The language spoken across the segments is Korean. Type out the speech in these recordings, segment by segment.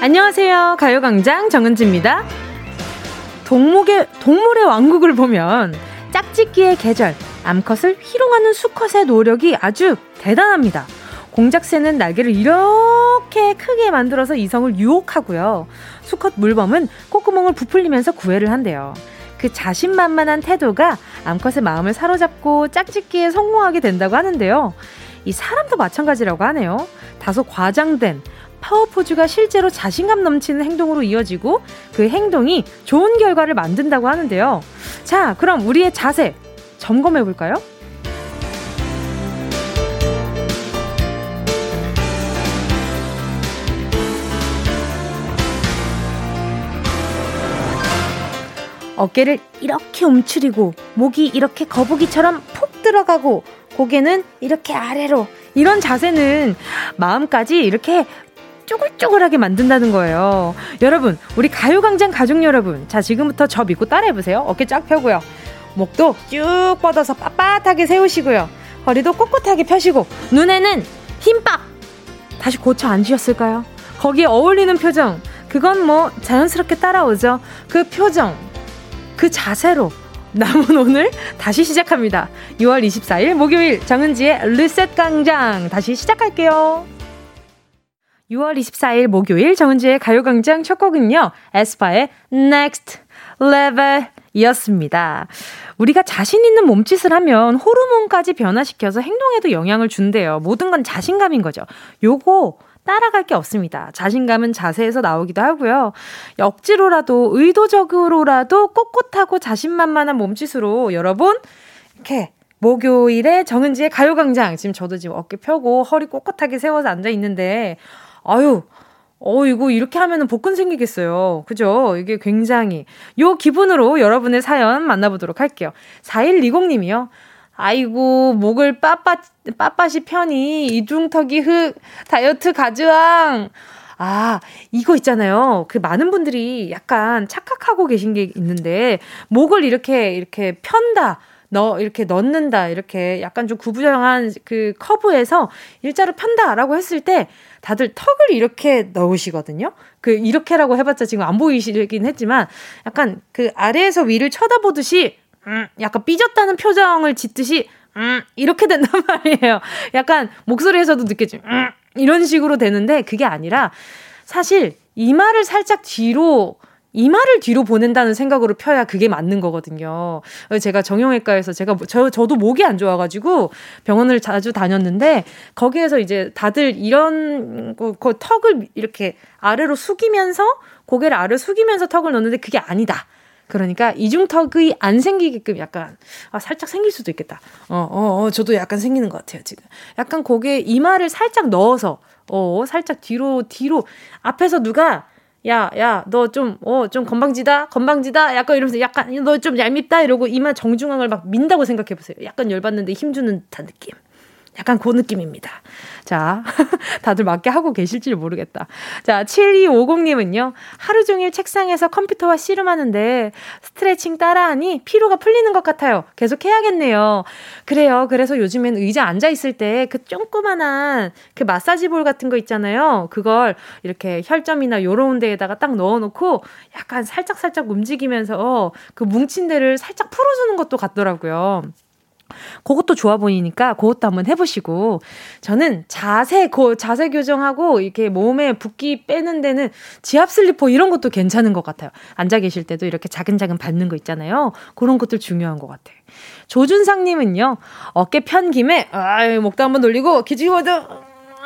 안녕하세요. 가요광장 정은지입니다. 동물의, 동물의 왕국을 보면 짝짓기의 계절, 암컷을 희롱하는 수컷의 노력이 아주 대단합니다. 공작새는 날개를 이렇게 크게 만들어서 이성을 유혹하고요. 수컷 물범은 콧구멍을 부풀리면서 구애를 한대요. 그 자신만만한 태도가 암컷의 마음을 사로잡고 짝짓기에 성공하게 된다고 하는데요. 이 사람도 마찬가지라고 하네요. 다소 과장된 파워포즈가 실제로 자신감 넘치는 행동으로 이어지고 그 행동이 좋은 결과를 만든다고 하는데요. 자, 그럼 우리의 자세 점검해 볼까요? 어깨를 이렇게 움츠리고 목이 이렇게 거북이처럼 푹 들어가고 고개는 이렇게 아래로 이런 자세는 마음까지 이렇게 쪼글쪼글하게 만든다는 거예요. 여러분, 우리 가요광장 가족 여러분. 자, 지금부터 저 믿고 따라해보세요. 어깨 쫙 펴고요. 목도 쭉 뻗어서 빳빳하게 세우시고요. 허리도 꼿꼿하게 펴시고, 눈에는 힘빡! 다시 고쳐 앉으셨을까요? 거기에 어울리는 표정. 그건 뭐 자연스럽게 따라오죠. 그 표정, 그 자세로 남은 오늘 다시 시작합니다. 6월 24일 목요일 정은지의 리셋 강장 다시 시작할게요. 6월 24일 목요일 정은지의 가요광장 첫 곡은요. 에스파의 Next Level 이었습니다. 우리가 자신 있는 몸짓을 하면 호르몬까지 변화시켜서 행동에도 영향을 준대요. 모든 건 자신감인 거죠. 요거 따라갈 게 없습니다. 자신감은 자세에서 나오기도 하고요. 억지로라도 의도적으로라도 꼿꼿하고 자신만만한 몸짓으로 여러분 이렇게 목요일에 정은지의 가요광장 지금 저도 지금 어깨 펴고 허리 꼿꼿하게 세워서 앉아 있는데 아유, 어, 이거 이렇게 하면은 복근 생기겠어요. 그죠? 이게 굉장히. 요 기분으로 여러분의 사연 만나보도록 할게요. 4120님이요. 아이고, 목을 빳빳, 빳빳이 편히, 이중턱이 흑, 다이어트 가즈왕. 아, 이거 있잖아요. 그 많은 분들이 약간 착각하고 계신 게 있는데, 목을 이렇게, 이렇게 편다. 너 이렇게 넣는다 이렇게 약간 좀 구부정한 그 커브에서 일자로 편다라고 했을 때 다들 턱을 이렇게 넣으시거든요. 그 이렇게라고 해봤자 지금 안 보이시긴 했지만 약간 그 아래에서 위를 쳐다보듯이 음 약간 삐졌다는 표정을 짓듯이 음 이렇게 된단 말이에요. 약간 목소리에서도 느껴지음 이런 식으로 되는데 그게 아니라 사실 이마를 살짝 뒤로 이마를 뒤로 보낸다는 생각으로 펴야 그게 맞는 거거든요. 제가 정형외과에서 제가 뭐, 저 저도 목이 안 좋아가지고 병원을 자주 다녔는데 거기에서 이제 다들 이런 그, 그 턱을 이렇게 아래로 숙이면서 고개를 아래로 숙이면서 턱을 넣는데 그게 아니다. 그러니까 이중턱이 안 생기게끔 약간 아 살짝 생길 수도 있겠다. 어, 어, 어 저도 약간 생기는 것 같아요 지금. 약간 고개 이마를 살짝 넣어서 어 살짝 뒤로 뒤로 앞에서 누가 야, 야, 너 좀, 어, 좀 건방지다? 건방지다? 약간 이러면서 약간, 너 좀 얄밉다? 이러고 이마 정중앙을 막 민다고 생각해보세요. 약간 열받는데 힘주는 듯한 느낌. 약간 그 느낌입니다. 자, 다들 맞게 하고 계실지 모르겠다. 자, 7250님은요, 하루 종일 책상에서 컴퓨터와 씨름하는데 스트레칭 따라하니 피로가 풀리는 것 같아요. 계속 해야겠네요. 그래요. 그래서 요즘엔 의자 앉아있을 때 그 조그만한 그 마사지 볼 같은 거 있잖아요. 그걸 이렇게 혈점이나 요런 데에다가 딱 넣어놓고 약간 살짝살짝 움직이면서 그 뭉친 데를 살짝 풀어주는 것도 같더라고요. 그것도 좋아 보이니까 그것도 한번 해보시고 저는 자세 고 자세 교정하고 이렇게 몸에 붓기 빼는 데는 지압 슬리퍼 이런 것도 괜찮은 것 같아요. 앉아 계실 때도 이렇게 작은작은 밟는 거 있잖아요. 그런 것들 중요한 것 같아요. 조준상님은요 어깨 편 김에 아유 목도 한번 돌리고 기지워도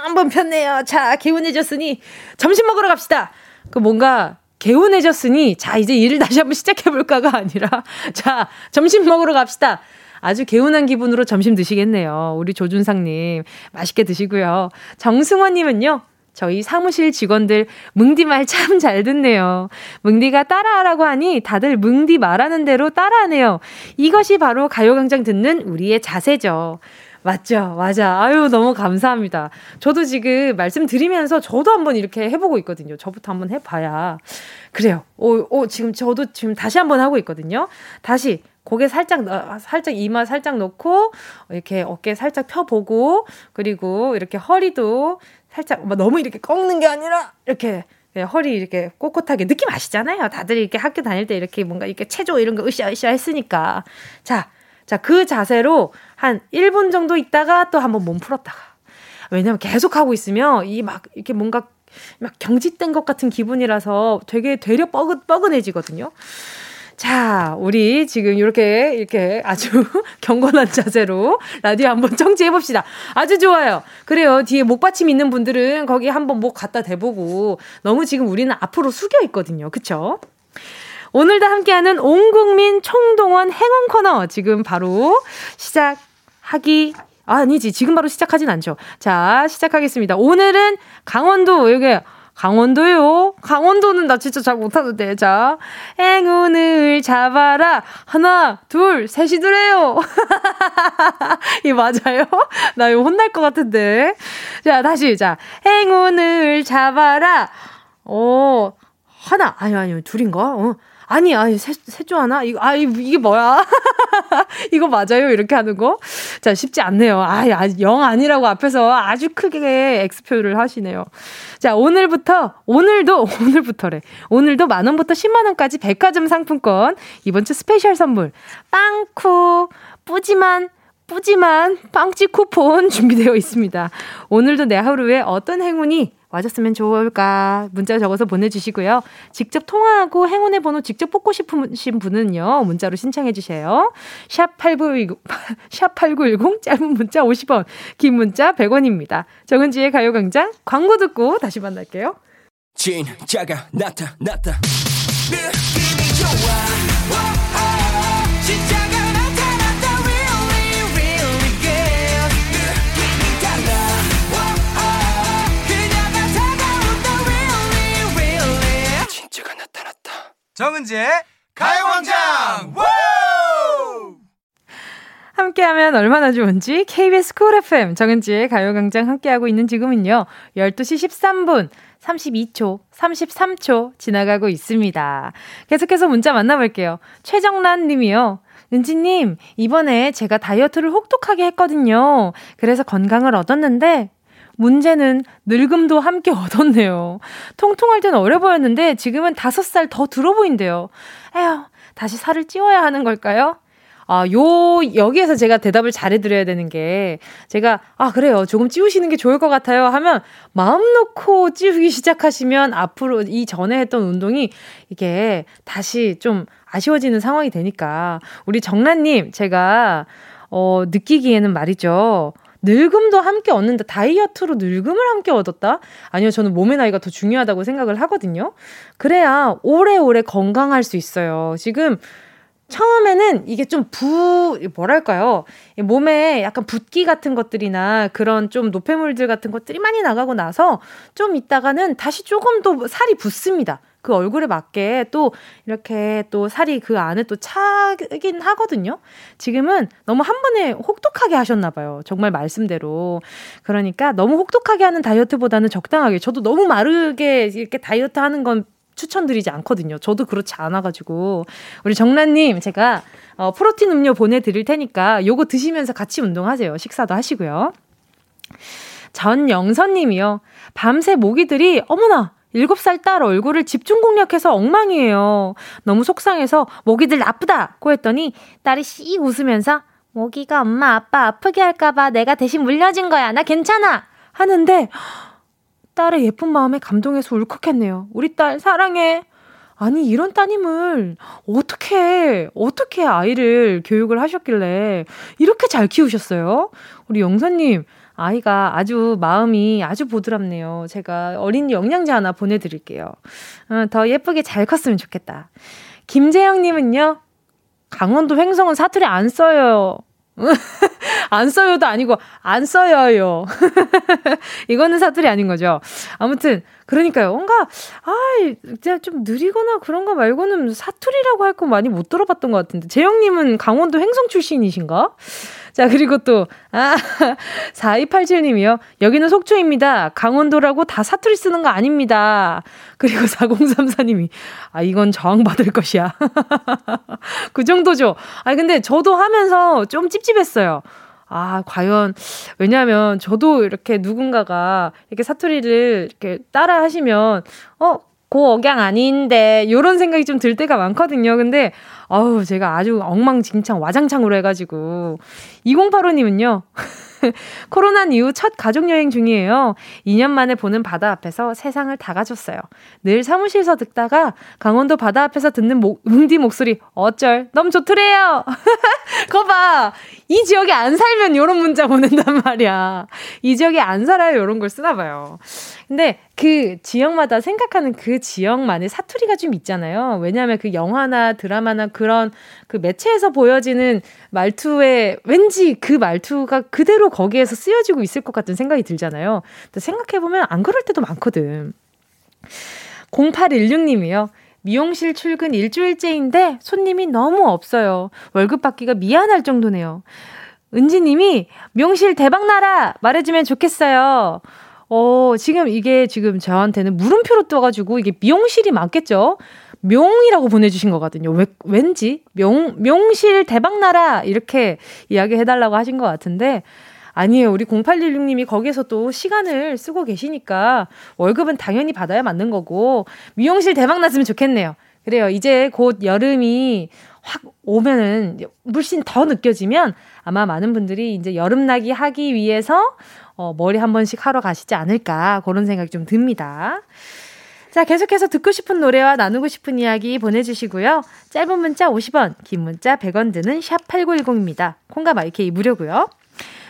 한번 폈네요. 자 개운해졌으니 점심 먹으러 갑시다. 그 뭔가 개운해졌으니 자 이제 일을 다시 한번 시작해 볼까가 아니라 자 점심 먹으러 갑시다. 아주 개운한 기분으로 점심 드시겠네요. 우리 조준상님. 맛있게 드시고요. 정승원님은요. 저희 사무실 직원들 뭉디 말 참 잘 듣네요. 뭉디가 따라하라고 하니 다들 뭉디 말하는 대로 따라하네요. 이것이 바로 가요광장 듣는 우리의 자세죠. 맞죠. 맞아. 아유, 너무 감사합니다. 저도 지금 말씀드리면서 저도 한번 이렇게 해보고 있거든요. 저부터 한번 해봐야. 그래요. 오, 오, 지금 저도 지금 다시 한번 하고 있거든요. 다시. 고개 살짝 살짝 이마 살짝 놓고 이렇게 어깨 살짝 펴보고 그리고 이렇게 허리도 살짝 너무 이렇게 꺾는 게 아니라 이렇게 허리 이렇게 꼿꼿하게 느낌 아시잖아요. 다들 이렇게 학교 다닐 때 이렇게 뭔가 이렇게 체조 이런 거 으쌰으쌰 했으니까. 자, 자, 그 자세로 한 1분 정도 있다가 또 한번 몸 풀었다가. 왜냐면 계속 하고 있으면 이 막 이렇게 뭔가 막 경직된 것 같은 기분이라서 되게 되려 뻐근, 뻐근해지거든요. 자, 우리 지금 이렇게, 이렇게 아주 경건한 자세로 라디오 한번 정지해봅시다. 아주 좋아요. 그래요. 뒤에 목받침 있는 분들은 거기 한번 목 갖다 대보고 너무 지금 우리는 앞으로 숙여 있거든요. 그쵸? 오늘도 함께하는 온 국민 총동원 행운 코너 지금 바로 시작하기 아, 아니지. 지금 바로 시작하진 않죠. 자, 시작하겠습니다. 오늘은 강원도, 여기, 강원도요? 강원도는 나 진짜 잘 못하는데. 자, 행운을 잡아라. 하나, 둘, 셋이더래요. 이 맞아요? 나 이거 혼날 것 같은데. 자, 다시. 자, 행운을 잡아라. 어, 하나. 아니, 아니, 둘인가? 어. 아니, 아니, 셋, 셋중 하나? 이거, 아, 이게 뭐야? 이거 맞아요? 이렇게 하는 거? 자, 쉽지 않네요. 아, 영 아니라고 앞에서 아주 크게 엑스표를 하시네요. 자, 오늘부터, 오늘도, 오늘부터래. 오늘도 만원부터 10만원까지 백화점 상품권, 이번 주 special 선물, 빵쿠, 뿌지만, 뿌지만 빵집 쿠폰 준비되어 있습니다. 오늘도 내 하루에 어떤 행운이 와줬으면 좋을까 문자 적어서 보내주시고요. 직접 통화하고 행운의 번호 직접 뽑고 싶으신 분은요. 문자로 신청해 주세요. 샵 8910, 샵 8910 짧은 문자 50원, 긴 문자 100원입니다. 정은지의 가요광장 광고 듣고 다시 만날게요. 진짜가 나타났다. 느낌이 좋아. 정은지의 가요광장 함께하면 얼마나 좋은지 KBS 쿨 FM 정은지의 가요광장 함께하고 있는 지금은요 12시 13분 32초, 33초 지나가고 있습니다. 계속해서 문자 만나볼게요. 최정란 님이요. 은지님, 이번에 제가 다이어트를 혹독하게 했거든요. 그래서 건강을 얻었는데, 문제는 늙음도 함께 얻었네요. 통통할 땐 어려 보였는데 지금은 다섯 살 더 들어 보인대요. 에휴, 다시 살을 찌워야 하는 걸까요? 아, 요, 여기에서 제가 대답을 잘해드려야 되는 게, 제가, 아, 그래요. 조금 찌우시는 게 좋을 것 같아요. 하면, 마음 놓고 찌우기 시작하시면, 앞으로 이 전에 했던 운동이, 이게 다시 좀 아쉬워지는 상황이 되니까, 우리 정란님, 제가, 어, 느끼기에는 말이죠. 늙음도 함께 얻는다. 다이어트로 늙음을 함께 얻었다? 아니요, 저는 몸의 나이가 더 중요하다고 생각을 하거든요. 그래야 오래오래 건강할 수 있어요. 지금 처음에는 이게 좀 부, 뭐랄까요. 몸에 약간 붓기 같은 것들이나 그런 좀 노폐물들 같은 것들이 많이 나가고 나서 좀 있다가는 다시 조금 더 살이 붙습니다. 그 얼굴에 맞게 또 이렇게 또 살이 그 안에 또 차긴 하거든요. 지금은 너무 한 번에 혹독하게 하셨나 봐요. 정말 말씀대로. 그러니까 너무 혹독하게 하는 다이어트보다는 적당하게 저도 너무 마르게 이렇게 다이어트 하는 건 추천드리지 않거든요. 저도 그렇지 않아가지고. 우리 정란님, 제가 어, 프로틴 음료 보내드릴 테니까 요거 드시면서 같이 운동하세요. 식사도 하시고요. 전영선님이요. 밤새 모기들이, 어머나! 7살 딸 얼굴을 집중 공략해서 엉망이에요. 너무 속상해서 모기들 나쁘다고 했더니 딸이 씩 웃으면서 모기가 엄마 아빠 아프게 할까봐 내가 대신 물려진 거야. 나 괜찮아. 하는데 딸의 예쁜 마음에 감동해서 울컥했네요. 우리 딸 사랑해. 아니 이런 따님을 어떻게 어떻게 아이를 교육을 하셨길래 이렇게 잘 키우셨어요? 우리 영사님 아이가 아주 마음이 아주 보드랍네요. 제가 어린 영양제 하나 보내드릴게요. 어, 더 예쁘게 잘 컸으면 좋겠다. 김재영님은요, 강원도 횡성은 사투리 안 써요. 안 써요도 아니고 안 써요요. 이거는 사투리 아닌 거죠. 아무튼 그러니까요. 뭔가 아, 진짜 좀 느리거나 그런 거 말고는 사투리라고 할 거 많이 못 들어봤던 것 같은데. 재영 님은 강원도 횡성 출신이신가? 자, 그리고 또, 아, 4287님이요. 여기는 속초입니다. 강원도라고 다 사투리 쓰는 거 아닙니다. 그리고 4034님이, 아, 이건 저항받을 것이야. 그 정도죠. 아, 근데 저도 하면서 좀 찝찝했어요. 아, 과연, 왜냐면 저도 이렇게 누군가가 이렇게 사투리를 이렇게 따라 하시면, 어, 고 억양 아닌데, 요런 생각이 좀 들 때가 많거든요. 근데, 어우, 제가 아주 엉망진창, 와장창으로 해가지고. 2085님은요, 코로나 이후 첫 가족여행 중이에요. 2년 만에 보는 바다 앞에서 세상을 다 가졌어요. 늘 사무실에서 듣다가 강원도 바다 앞에서 듣는 목, 뭉디 목소리, 어쩔, 너무 좋더래요. 거봐. 이 지역에 안 살면 요런 문자 보낸단 말이야. 이 지역에 안 살아요. 요런 걸 쓰나 봐요. 근데 그 지역마다 생각하는 그 지역만의 사투리가 좀 있잖아요. 왜냐하면 그 영화나 드라마나 그런 그 매체에서 보여지는 말투에 왠지 그 말투가 그대로 거기에서 쓰여지고 있을 것 같은 생각이 들잖아요. 생각해보면 안 그럴 때도 많거든. 0816님이요. 미용실 출근 일주일째인데 손님이 너무 없어요. 월급 받기가 미안할 정도네요. 은지님이 미용실 대박 나라 말해주면 좋겠어요. 어, 지금 이게 지금 저한테는 물음표로 떠가지고 이게 미용실이 맞겠죠? 명이라고 보내주신 거거든요. 왜, 왠지 명, 명실 대박나라 이렇게 이야기해달라고 하신 것 같은데 아니에요. 우리 0816님이 거기에서 또 시간을 쓰고 계시니까 월급은 당연히 받아야 맞는 거고 미용실 대박 났으면 좋겠네요. 그래요. 이제 곧 여름이 확 오면은 물씬 더 느껴지면 아마 많은 분들이 이제 여름나기 하기 위해서 어, 머리 한 번씩 하러 가시지 않을까 그런 생각이 좀 듭니다. 자, 계속해서 듣고 싶은 노래와 나누고 싶은 이야기 보내주시고요. 짧은 문자 50원, 긴 문자 100원 드는 샵8910입니다. 콩과 마이케이 무료고요.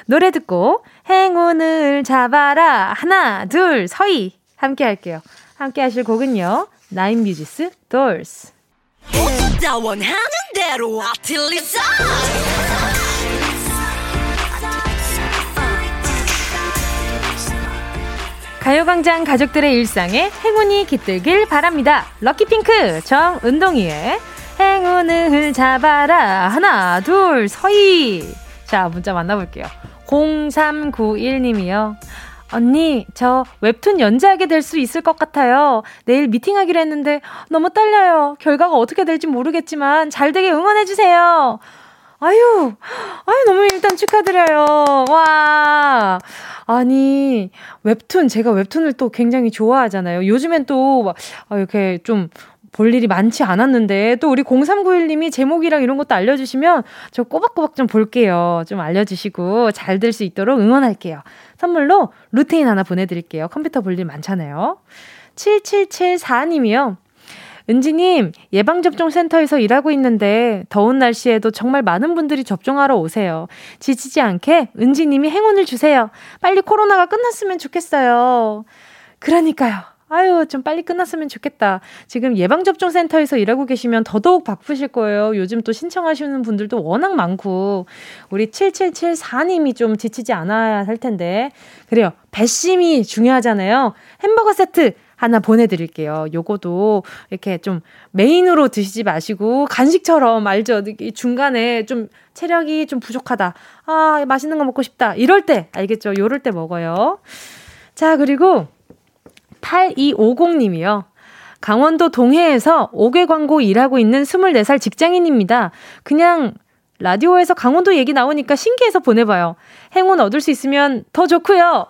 노래 듣고 행운을 잡아라 하나 둘 서희 함께 할게요. 함께 하실 곡은요. 나인 뮤지스 Dolls 가요광장 가족들의 일상에 행운이 깃들길 바랍니다. lucky pink 정은동이의 행운을 잡아라 하나 둘 서희 자 문자 만나볼게요. 0391님이요. 언니, 저 웹툰 연재하게 될 수 있을 것 같아요. 내일 미팅하기로 했는데 너무 떨려요. 결과가 어떻게 될지 모르겠지만 잘 되게 응원해주세요. 아유, 아유, 너무 일단 축하드려요. 와. 아니, 웹툰, 제가 웹툰을 또 굉장히 좋아하잖아요. 요즘엔 또, 막, 아, 이렇게 좀 볼 일이 많지 않았는데 또 우리 0391님이 제목이랑 이런 것도 알려주시면 저 꼬박꼬박 좀 볼게요. 좀 알려주시고 잘 될 수 있도록 응원할게요. 선물로 루테인 하나 보내드릴게요. 컴퓨터 볼 일 많잖아요. 7774님이요. 은지님, 예방접종센터에서 일하고 있는데 더운 날씨에도 정말 많은 분들이 접종하러 오세요. 지치지 않게 은지님이 행운을 주세요. 빨리 코로나가 끝났으면 좋겠어요. 그러니까요. 아유, 좀 빨리 끝났으면 좋겠다. 지금 예방접종센터에서 일하고 계시면 더더욱 바쁘실 거예요. 요즘 또 신청하시는 분들도 워낙 많고, 우리 7774님이 좀 지치지 않아야 할 텐데. 그래요. 배심이 중요하잖아요. 햄버거 세트 하나 보내드릴게요. 요거도 이렇게 좀 메인으로 드시지 마시고, 간식처럼 알죠? 중간에 좀 체력이 좀 부족하다. 아, 맛있는 거 먹고 싶다. 이럴 때, 알겠죠? 요럴 때 먹어요. 자, 그리고 8250님이요. 강원도 동해에서 5개 광고 일하고 있는 24살 직장인입니다. 그냥 라디오에서 강원도 얘기 나오니까 신기해서 보내봐요. 행운 얻을 수 있으면 더 좋고요.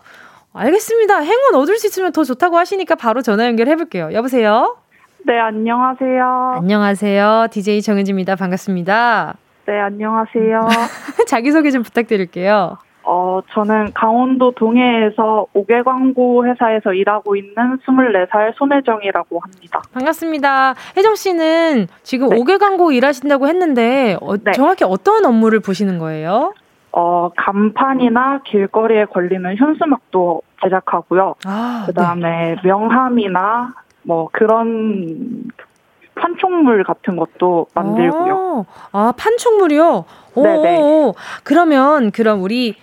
알겠습니다. 행운 얻을 수 있으면 더 좋다고 하시니까 바로 전화 연결해 볼게요. 여보세요? 네, 안녕하세요. 안녕하세요. DJ 정은지입니다. 반갑습니다. 네, 안녕하세요. 자기소개 좀 부탁드릴게요. 어, 저는 강원도 동해에서 옥외 광고 회사에서 일하고 있는 24살 손혜정이라고 합니다. 반갑습니다. 혜정 씨는 지금 네. 옥외 광고 일하신다고 했는데 어, 네. 정확히 어떤 업무를 보시는 거예요? 어, 간판이나 길거리에 걸리는 현수막도 제작하고요. 아, 그다음에 네. 명함이나 뭐 그런 판촉물 같은 것도 만들고요. 아, 아 판촉물이요? 네네. 그러면 그럼 우리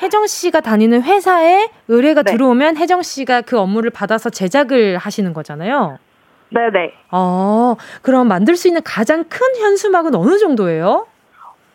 혜정 씨가 다니는 회사에 의뢰가 네. 들어오면 혜정 씨가 그 업무를 받아서 제작을 하시는 거잖아요. 네네. 어, 그럼 만들 수 있는 가장 큰 현수막은 어느 정도예요?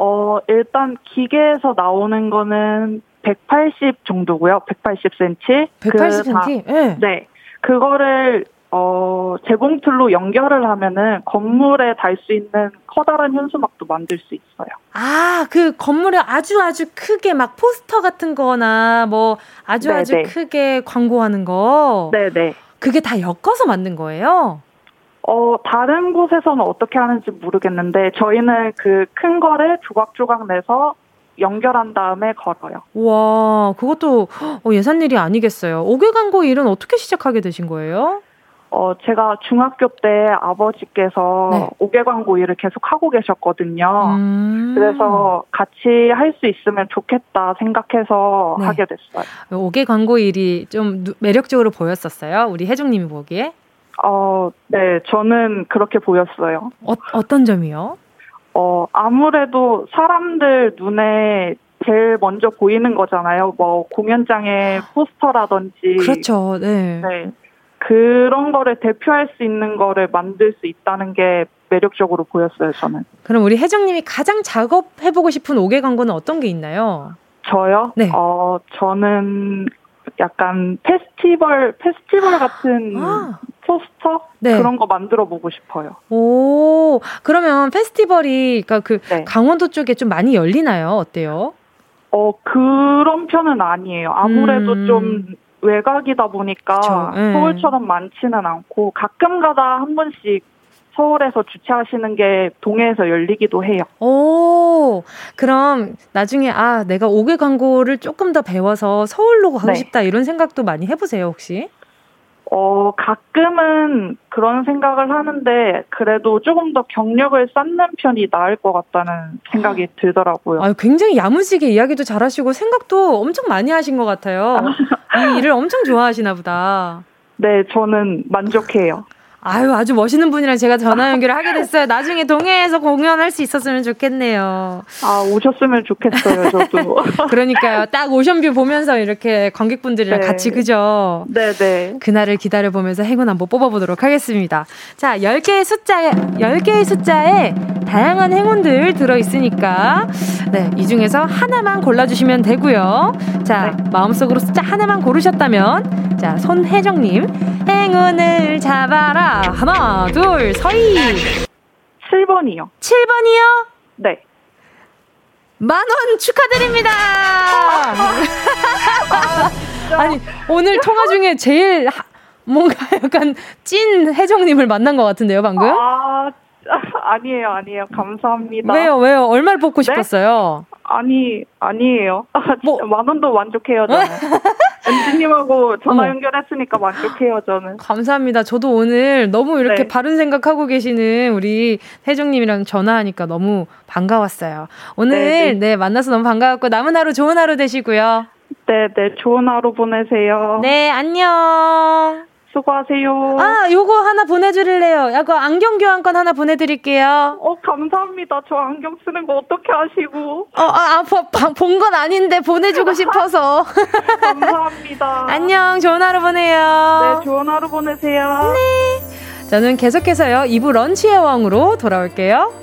어, 일단 기계에서 나오는 거는 180 정도고요. 180cm. 180cm? 그 네. 네. 그거를 어, 재봉틀로 연결을 하면은 건물에 달 수 있는 커다란 현수막도 만들 수 있어요. 아, 그 건물에 아주 아주 크게 막 포스터 같은 거나 뭐 아주 네네. 아주 크게 광고하는 거. 네네. 그게 다 엮어서 만든 거예요? 어, 다른 곳에서는 어떻게 하는지 모르겠는데, 저희는 그 큰 거를 조각조각 내서 연결한 다음에 걸어요. 와, 그것도 어, 예산 일이 아니겠어요. 5개 광고 일은 어떻게 시작하게 되신 거예요? 어, 제가 중학교 때 아버지께서 네. 5개 광고 일을 계속 하고 계셨거든요. 음. 그래서 같이 할 수 있으면 좋겠다 생각해서 네. 하게 됐어요. 5개 광고 일이 좀 매력적으로 보였었어요? 우리 혜정님이 보기에? 어, 네, 저는 그렇게 보였어요. 어, 어떤 점이요? 어, 아무래도 사람들 눈에 제일 먼저 보이는 거잖아요. 뭐, 공연장의 포스터라든지. 그렇죠, 네. 네. 그런 거를 대표할 수 있는 거를 만들 수 있다는 게 매력적으로 보였어요, 저는. 그럼 우리 혜정 님이 가장 작업해 보고 싶은 5개 광고는 어떤 게 있나요? 저요? 네. 어, 저는 약간 페스티벌, 페스티벌 같은 아. 포스터? 네. 그런 거 만들어 보고 싶어요. 오, 그러면 페스티벌이, 그러니까 그 네. 강원도 쪽에 좀 많이 열리나요? 어때요? 어, 그런 편은 아니에요. 아무래도 음. 좀 외곽이다 보니까 네. 서울처럼 많지는 않고 가끔 가다 한 번씩 서울에서 주최하시는 게 동해에서 열리기도 해요. 오, 그럼 나중에 아, 내가 5개 광고를 조금 더 배워서 서울로 가고 네. 싶다 이런 생각도 많이 해보세요, 혹시? 어, 가끔은 그런 생각을 하는데, 그래도 조금 더 경력을 쌓는 편이 나을 것 같다는 생각이 들더라고요. 아, 굉장히 야무지게 이야기도 잘하시고, 생각도 엄청 많이 하신 것 같아요. 이 일을 엄청 좋아하시나 보다. 네, 저는 만족해요. 아유, 아주 멋있는 분이랑 제가 전화 연결을 하게 됐어요. 나중에 동해에서 공연할 수 있었으면 좋겠네요. 아, 오셨으면 좋겠어요, 저도. 그러니까요. 딱 오션뷰 보면서 이렇게 관객분들이랑 네. 같이, 그죠? 네네. 네. 그날을 기다려보면서 행운 한번 뽑아보도록 하겠습니다. 자, 10개의 숫자, 10개의 숫자에 다양한 행운들 들어있으니까, 네, 이 중에서 하나만 골라주시면 되고요. 자, 네. 마음속으로 숫자 하나만 고르셨다면, 자, 손혜정님, 행운을 잡아라. 하나, 둘, 서희. 7번이요. 7번이요? 네. 만원 축하드립니다! 아니, 오늘 통화 중에 제일 하, 뭔가 약간 찐 혜정님을 만난 것 같은데요, 방금? 아, 아니에요, 아니에요. 감사합니다. 왜요, 왜요? 얼마를 뽑고 네? 싶었어요? 아니, 아니에요. 뭐, 만 원도 만족해요, 저는. 엔지님하고 전화 연결했으니까 만족해요, 저는. 감사합니다. 저도 오늘 너무 이렇게 네. 바른 생각하고 계시는 우리 혜정님이랑 전화하니까 너무 반가웠어요. 오늘, 네, 네. 네, 만나서 너무 반가웠고, 남은 하루 좋은 하루 되시고요. 네, 네, 좋은 하루 보내세요. 네, 안녕. 수고하세요. 아, 요거 하나 보내주릴래요? 약간 안경 교환권 하나 보내드릴게요. 어, 감사합니다. 저 안경 쓰는 거 어떻게 아시고? 어, 아, 아 본건 아닌데 보내주고 싶어서. 감사합니다. 안녕, 좋은 하루 보내요. 네, 좋은 하루 보내세요. 네. 저는 계속해서요, 2부 런치의 왕으로 돌아올게요.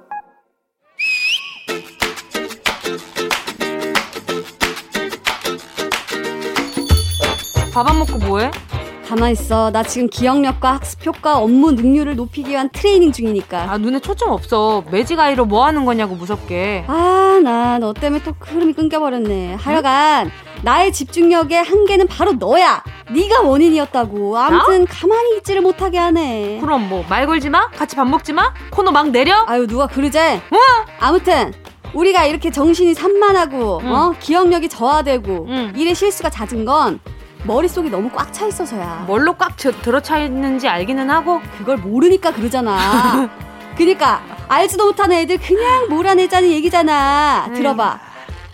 밥 안 먹고 뭐해? 가만 있어. 나 지금 기억력과 학습 효과, 업무 능률을 높이기 위한 트레이닝 중이니까. 아 눈에 초점 없어. 매직 아이로 뭐 하는 거냐고 무섭게. 아 나 너 때문에 또 흐름이 끊겨버렸네. 하여간 응? 나의 집중력의 한계는 바로 너야. 네가 원인이었다고. 아무튼 나? 가만히 있지를 못하게 하네. 그럼 뭐 말 걸지 마? 같이 밥 먹지 마? 코너 막 내려? 아유 누가 그러재? 뭐? 아무튼 우리가 이렇게 정신이 산만하고 응. 어 기억력이 저하되고 응. 일의 실수가 잦은 건 머릿속이 너무 꽉 차 있어서야. 뭘로 꽉 들어차 있는지 알기는 하고 그걸 모르니까 그러잖아. 그니까 알지도 못하는 애들 그냥 몰아내자는 얘기잖아. 네. 들어봐.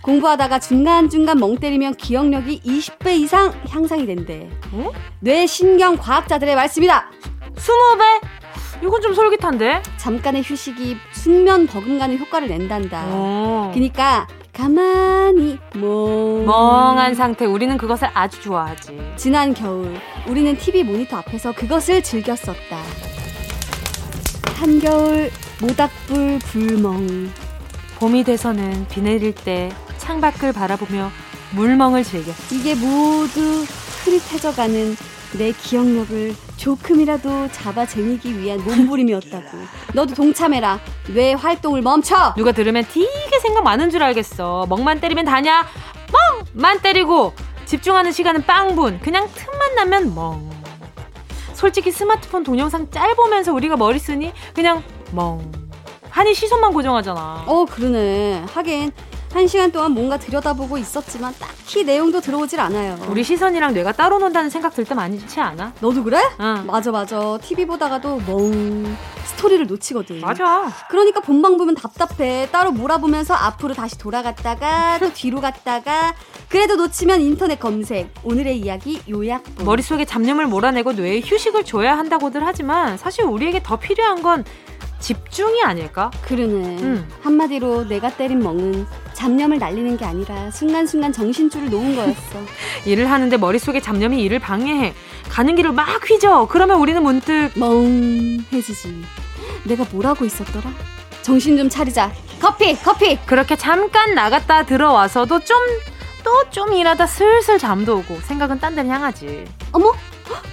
공부하다가 중간중간 멍 때리면 기억력이 20배 이상 향상이 된대. 어? 뇌신경 과학자들의 말씀이다. 20배? 이건 좀 솔깃한데? 잠깐의 휴식이 숙면 버금가는 효과를 낸단다. 어. 그니까 가만히 멍. 멍한 상태 우리는 그것을 아주 좋아하지. 지난 겨울 우리는 TV 모니터 앞에서 그것을 즐겼었다. 한겨울 모닥불 불멍. 봄이 돼서는 비 내릴 때 창밖을 바라보며 물멍을 즐겼. 이게 모두 흐릿해져가는 내 기억력을 조금이라도 잡아쟁이기 위한 몸부림이었다고. 너도 동참해라. 뇌 활동을 멈춰. 누가 들으면 되게 생각 많은 줄 알겠어. 멍만 때리면 다냐? 멍만 때리고 집중하는 시간은 빵분. 그냥 틈만 나면 멍. 솔직히 스마트폰 동영상 짤 보면서 우리가 머리 쓰니 그냥 멍. 한이 시선만 고정하잖아. 어, 그러네. 하긴 한 시간 동안 뭔가 들여다보고 있었지만 딱히 내용도 들어오질 않아요. 우리 시선이랑 뇌가 따로 논다는 생각 들 때 많지 않아? 너도 그래? 응. 맞아 맞아. TV 보다가도 멍 스토리를 놓치거든. 맞아. 그러니까 본방 보면 답답해. 따로 몰아보면서 앞으로 다시 돌아갔다가 또 뒤로 갔다가 그래도 놓치면 인터넷 검색. 오늘의 이야기 요약. 머릿속에 잡념을 몰아내고 뇌에 휴식을 줘야 한다고들 하지만 사실 우리에게 더 필요한 건 집중이 아닐까? 그러네. 음. 한마디로 내가 때린 멍은 잡념을 날리는 게 아니라 순간순간 정신줄을 놓은 거였어. 일을 하는데 머릿속에 잡념이 일을 방해해. 가는 길을 막 휘저. 그러면 우리는 문득 멍해지지. 내가 뭘 하고 있었더라? 정신 좀 차리자. 커피, 커피. 그렇게 잠깐 나갔다 들어와서도 좀 또좀 일하다 슬슬 잠도 오고 생각은 딴 데를 향하지. 어머,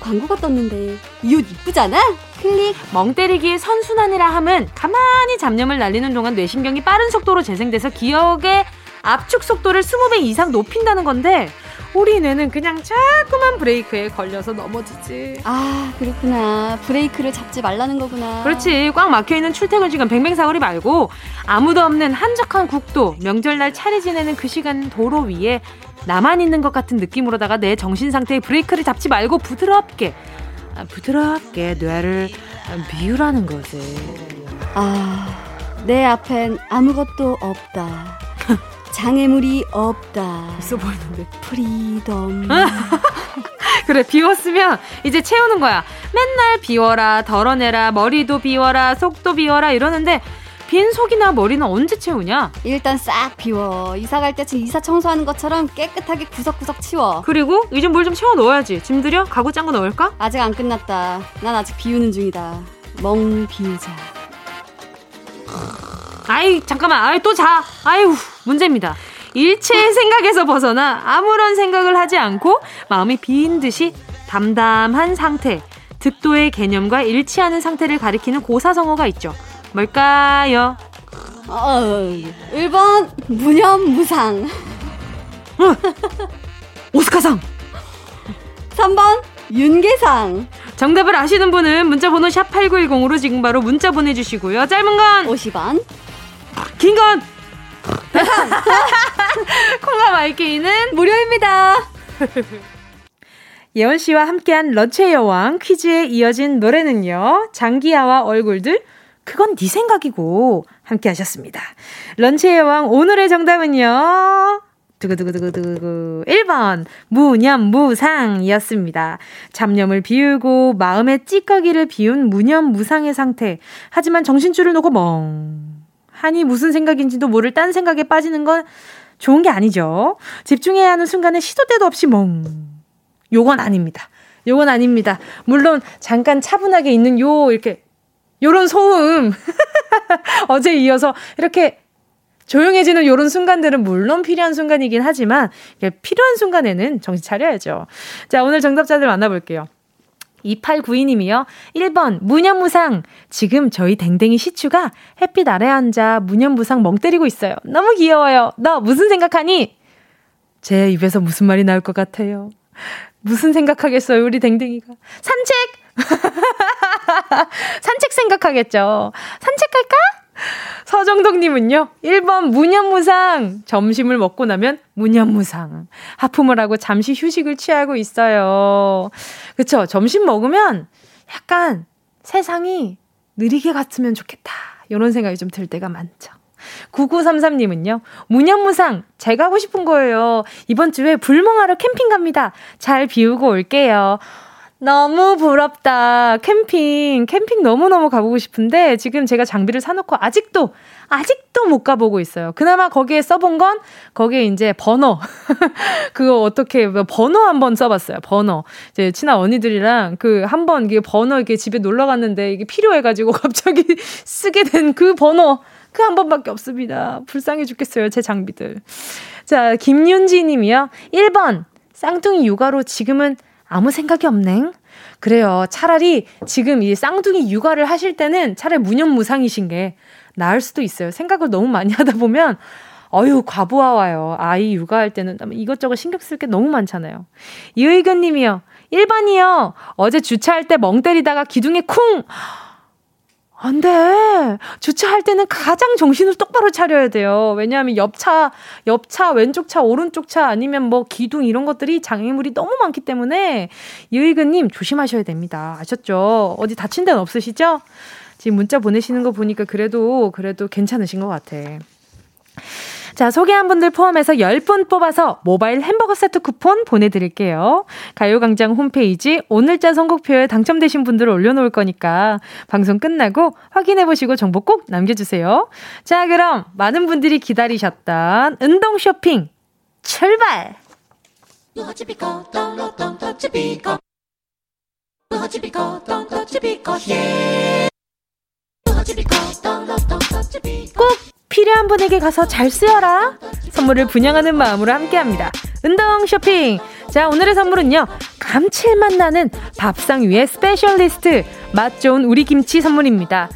광고가 떴는데 이 옷 이쁘잖아? 클릭. 멍 때리기의 선순환이라 함은 가만히 잡념을 날리는 동안 뇌신경이 빠른 속도로 재생돼서 기억의 압축 속도를 20배 이상 높인다는 건데 우리 뇌는 그냥 자꾸만 브레이크에 걸려서 넘어지지. 아, 그렇구나. 브레이크를 잡지 말라는 거구나. 그렇지. 꽉 막혀있는 출퇴근 시간 뱅뱅사거리 말고 아무도 없는 한적한 국도, 명절날 차례 지내는 그 시간 도로 위에 나만 있는 것 같은 느낌으로다가 내 정신 상태의 브레이크를 잡지 말고 부드럽게 아, 부드럽게 뇌를 비우라는 거지. 아, 내 앞엔 아무것도 없다. 장애물이 없다. 있어 보이는데. Freedom. 그래, 비웠으면 이제 채우는 거야. 맨날 비워라, 덜어내라, 머리도 비워라, 속도 비워라 이러는데 빈 속이나 머리는 언제 채우냐? 일단 싹 비워. 이사 갈 때쯤 이사 청소하는 것처럼 깨끗하게 구석구석 치워. 그리고 이제 뭘좀 채워 넣어야지. 짐 들여? 가구 짠 거 넣을까? 아직 안 끝났다. 난 아직 비우는 중이다. 멍 비우자. 아이 잠깐만. 아이 또 자. 아유 문제입니다. 일체의 생각에서 벗어나 아무런 생각을 하지 않고 마음이 빈 듯이 담담한 상태. 득도의 개념과 일치하는 상태를 가리키는 고사성어가 있죠. 뭘까요? 어, 1번 무념무상. 어, 오스카상. 3번 윤계상. 정답을 아시는 분은 문자번호 샵 8910으로 지금 바로 문자 보내주시고요. 짧은 건 50원. 긴건 콩과 마이케이는 무료입니다. 예원 씨와 함께한 런치의 여왕 퀴즈에 이어진 노래는요. 장기하와 얼굴들 그건 네 생각이고 함께 하셨습니다. 런치의 왕 오늘의 정답은요. 두구두구두구두구 1번 무념무상이었습니다. 잡념을 비우고 마음의 찌꺼기를 비운 무념무상의 상태. 하지만 정신줄을 놓고 멍. 하니 무슨 생각인지도 모를 딴 생각에 빠지는 건 좋은 게 아니죠. 집중해야 하는 순간에 시도 때도 없이 멍. 요건 아닙니다. 요건 아닙니다. 물론 잠깐 차분하게 있는 요 이렇게 요런 소음. 어제 이어서 이렇게 조용해지는 요런 순간들은 물론 필요한 순간이긴 하지만 필요한 순간에는 정신 차려야죠. 자, 오늘 정답자들 만나볼게요. 2892님이요. 1번, 무념무상. 지금 저희 댕댕이 시추가 햇빛 아래 앉아 무념무상 멍 때리고 있어요. 너무 귀여워요. 너 무슨 생각하니? 제 입에서 무슨 말이 나올 것 같아요. 무슨 생각하겠어요, 우리 댕댕이가. 산책! 산책 생각하겠죠. 산책할까? 서정덕님은요, 1번 무념무상. 점심을 먹고 나면 무념무상. 하품을 하고 잠시 휴식을 취하고 있어요. 그쵸. 점심 먹으면 약간 세상이 느리게 갔으면 좋겠다. 이런 생각이 좀 들 때가 많죠. 9933님은요, 무념무상, 제가 하고 싶은 거예요. 이번 주에 불멍하러 캠핑 갑니다. 잘 비우고 올게요. 너무 부럽다. 캠핑, 캠핑 너무너무 가보고 싶은데 지금 제가 장비를 사놓고 아직도, 아직도 못 가보고 있어요. 그나마 거기에 써본 건 거기에 이제 버너. 그거 어떻게, 뭐 번호 한번 써봤어요. 버너. 이제 친한 언니들이랑 그 한 번 이게 버너 이게 집에 놀러 갔는데 이게 필요해가지고 갑자기 쓰게 된 그 번호. 그 한 번밖에 없습니다. 불쌍해 죽겠어요. 제 장비들. 자, 김윤지 님이요. 1번. 쌍둥이 육아로 지금은 아무 생각이 없네. 그래요. 차라리 지금 이 쌍둥이 육아를 하실 때는 차라리 무념무상이신 게 나을 수도 있어요. 생각을 너무 많이 하다 보면 어유 과부하 와요. 아이 육아할 때는 이것저것 신경 쓸 게 너무 많잖아요. 이의근 님이요. 1번이요. 어제 주차할 때 멍 때리다가 기둥에 쿵! 안 돼. 주차할 때는 가장 정신을 똑바로 차려야 돼요. 왜냐하면 옆차, 옆차, 왼쪽 차, 오른쪽 차 아니면 뭐 기둥 이런 것들이 장애물이 너무 많기 때문에 유희근님 조심하셔야 됩니다. 아셨죠? 어디 다친 데는 없으시죠? 지금 문자 보내시는 거 보니까 그래도, 그래도 괜찮으신 것 같아. 자, 소개한 분들 포함해서 10분 뽑아서 모바일 햄버거 세트 쿠폰 보내드릴게요. 가요광장 홈페이지 오늘자 선곡표에 당첨되신 분들을 올려놓을 거니까 방송 끝나고 확인해보시고 정보 꼭 남겨주세요. 자, 그럼 많은 분들이 기다리셨던 운동 쇼핑 출발! 꼭 필요한 분에게 가서 잘 쓰여라. 선물을 분양하는 마음으로 함께 합니다. 운동 쇼핑. 자, 오늘의 선물은요. 감칠맛 나는 밥상 위의 specialist. 맛 좋은 우리 김치 선물입니다.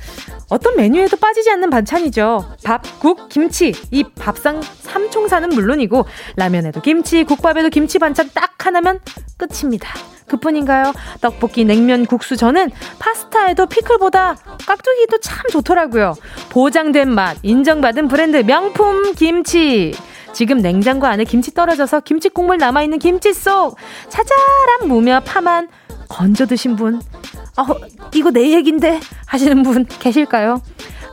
어떤 메뉴에도 빠지지 않는 반찬이죠. 밥, 국, 김치. 이 밥상 삼총사는 물론이고 라면에도 김치, 국밥에도 김치 반찬 딱 하나면 끝입니다. 그뿐인가요? 떡볶이, 냉면, 국수 저는 파스타에도 피클보다 깍두기도 참 좋더라고요. 보장된 맛, 인정받은 브랜드 명품 김치. 지금 냉장고 안에 김치 떨어져서 김치 국물 남아있는 김치 속 자잘한 무며 파만 건져 드신 분, 어, 이거 내 얘긴데 하시는 분 계실까요?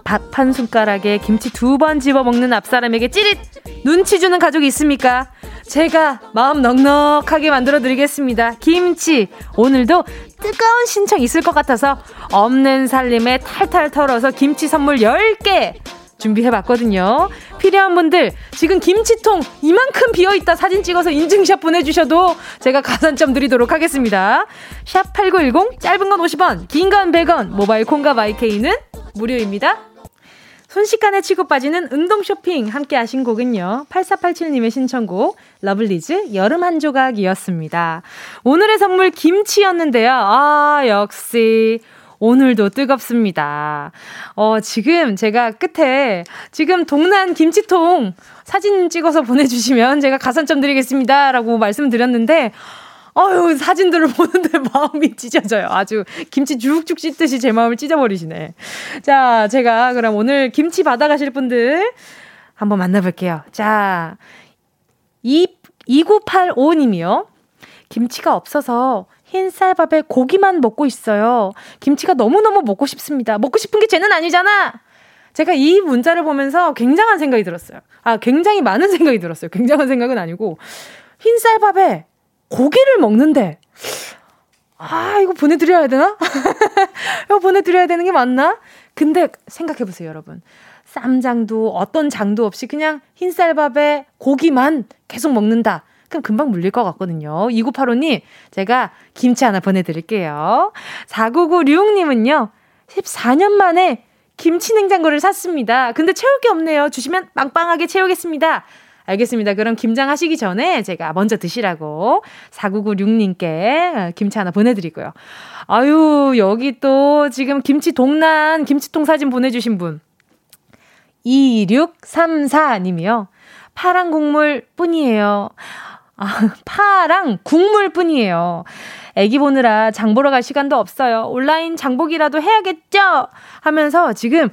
밥 한 숟가락에 김치 두 번 집어 먹는 앞사람에게 찌릿 눈치 주는 가족이 있습니까? 제가 마음 넉넉하게 만들어 드리겠습니다. 김치. 오늘도 뜨거운 신청 있을 것 같아서 없는 살림에 탈탈 털어서 김치 선물 10개 준비해 봤거든요. 필요한 분들 지금 김치통 이만큼 비어 있다 사진 찍어서 인증샷 보내 주셔도 제가 가산점 드리도록 하겠습니다. 샵 8910 짧은 건 50원, 긴 건 100원. 모바일 콩과 마이케이는 무료입니다. 순식간에 치고 빠지는 운동 쇼핑 함께 하신 곡은요. 8487님의 신청곡 러블리즈 여름 한 조각이었습니다. 오늘의 선물 김치였는데요. 아, 역시 오늘도 뜨겁습니다. 어, 지금 제가 끝에 지금 동난 김치통 사진 찍어서 보내주시면 제가 가산점 드리겠습니다. 라고 말씀드렸는데, 어유 사진들을 보는데 마음이 찢어져요. 아주 김치 죽죽 찢듯이 제 마음을 찢어버리시네. 자, 제가 그럼 오늘 김치 받아가실 분들 한번 만나볼게요. 자, 2, 2985님이요. 김치가 없어서 흰 쌀밥에 고기만 먹고 있어요. 김치가 너무너무 먹고 싶습니다. 먹고 싶은 게 쟤는 아니잖아! 제가 이 문자를 보면서 굉장한 생각이 들었어요. 아, 굉장히 많은 생각이 들었어요. 굉장한 생각은 아니고, 흰 쌀밥에 고기를 먹는데, 아, 이거 보내드려야 되나? 이거 보내드려야 되는 게 맞나? 근데 생각해보세요, 여러분. 쌈장도 어떤 장도 없이 그냥 흰쌀밥에 고기만 계속 먹는다. 그럼 금방 물릴 것 같거든요. 2985님, 제가 김치 하나 보내드릴게요. 4996님은요, 14년 만에 김치 냉장고를 샀습니다. 근데 채울 게 없네요. 주시면 빵빵하게 채우겠습니다. 알겠습니다. 그럼 김장하시기 전에 제가 먼저 드시라고 4996님께 김치 하나 보내드리고요. 아유, 여기 또 지금 김치 동난 김치통 사진 보내주신 분. 2634님이요. 파란 국물 뿐이에요. 아, 파랑 국물 뿐이에요. 애기 보느라 장 보러 갈 시간도 없어요. 온라인 장보기라도 해야겠죠? 하면서 지금,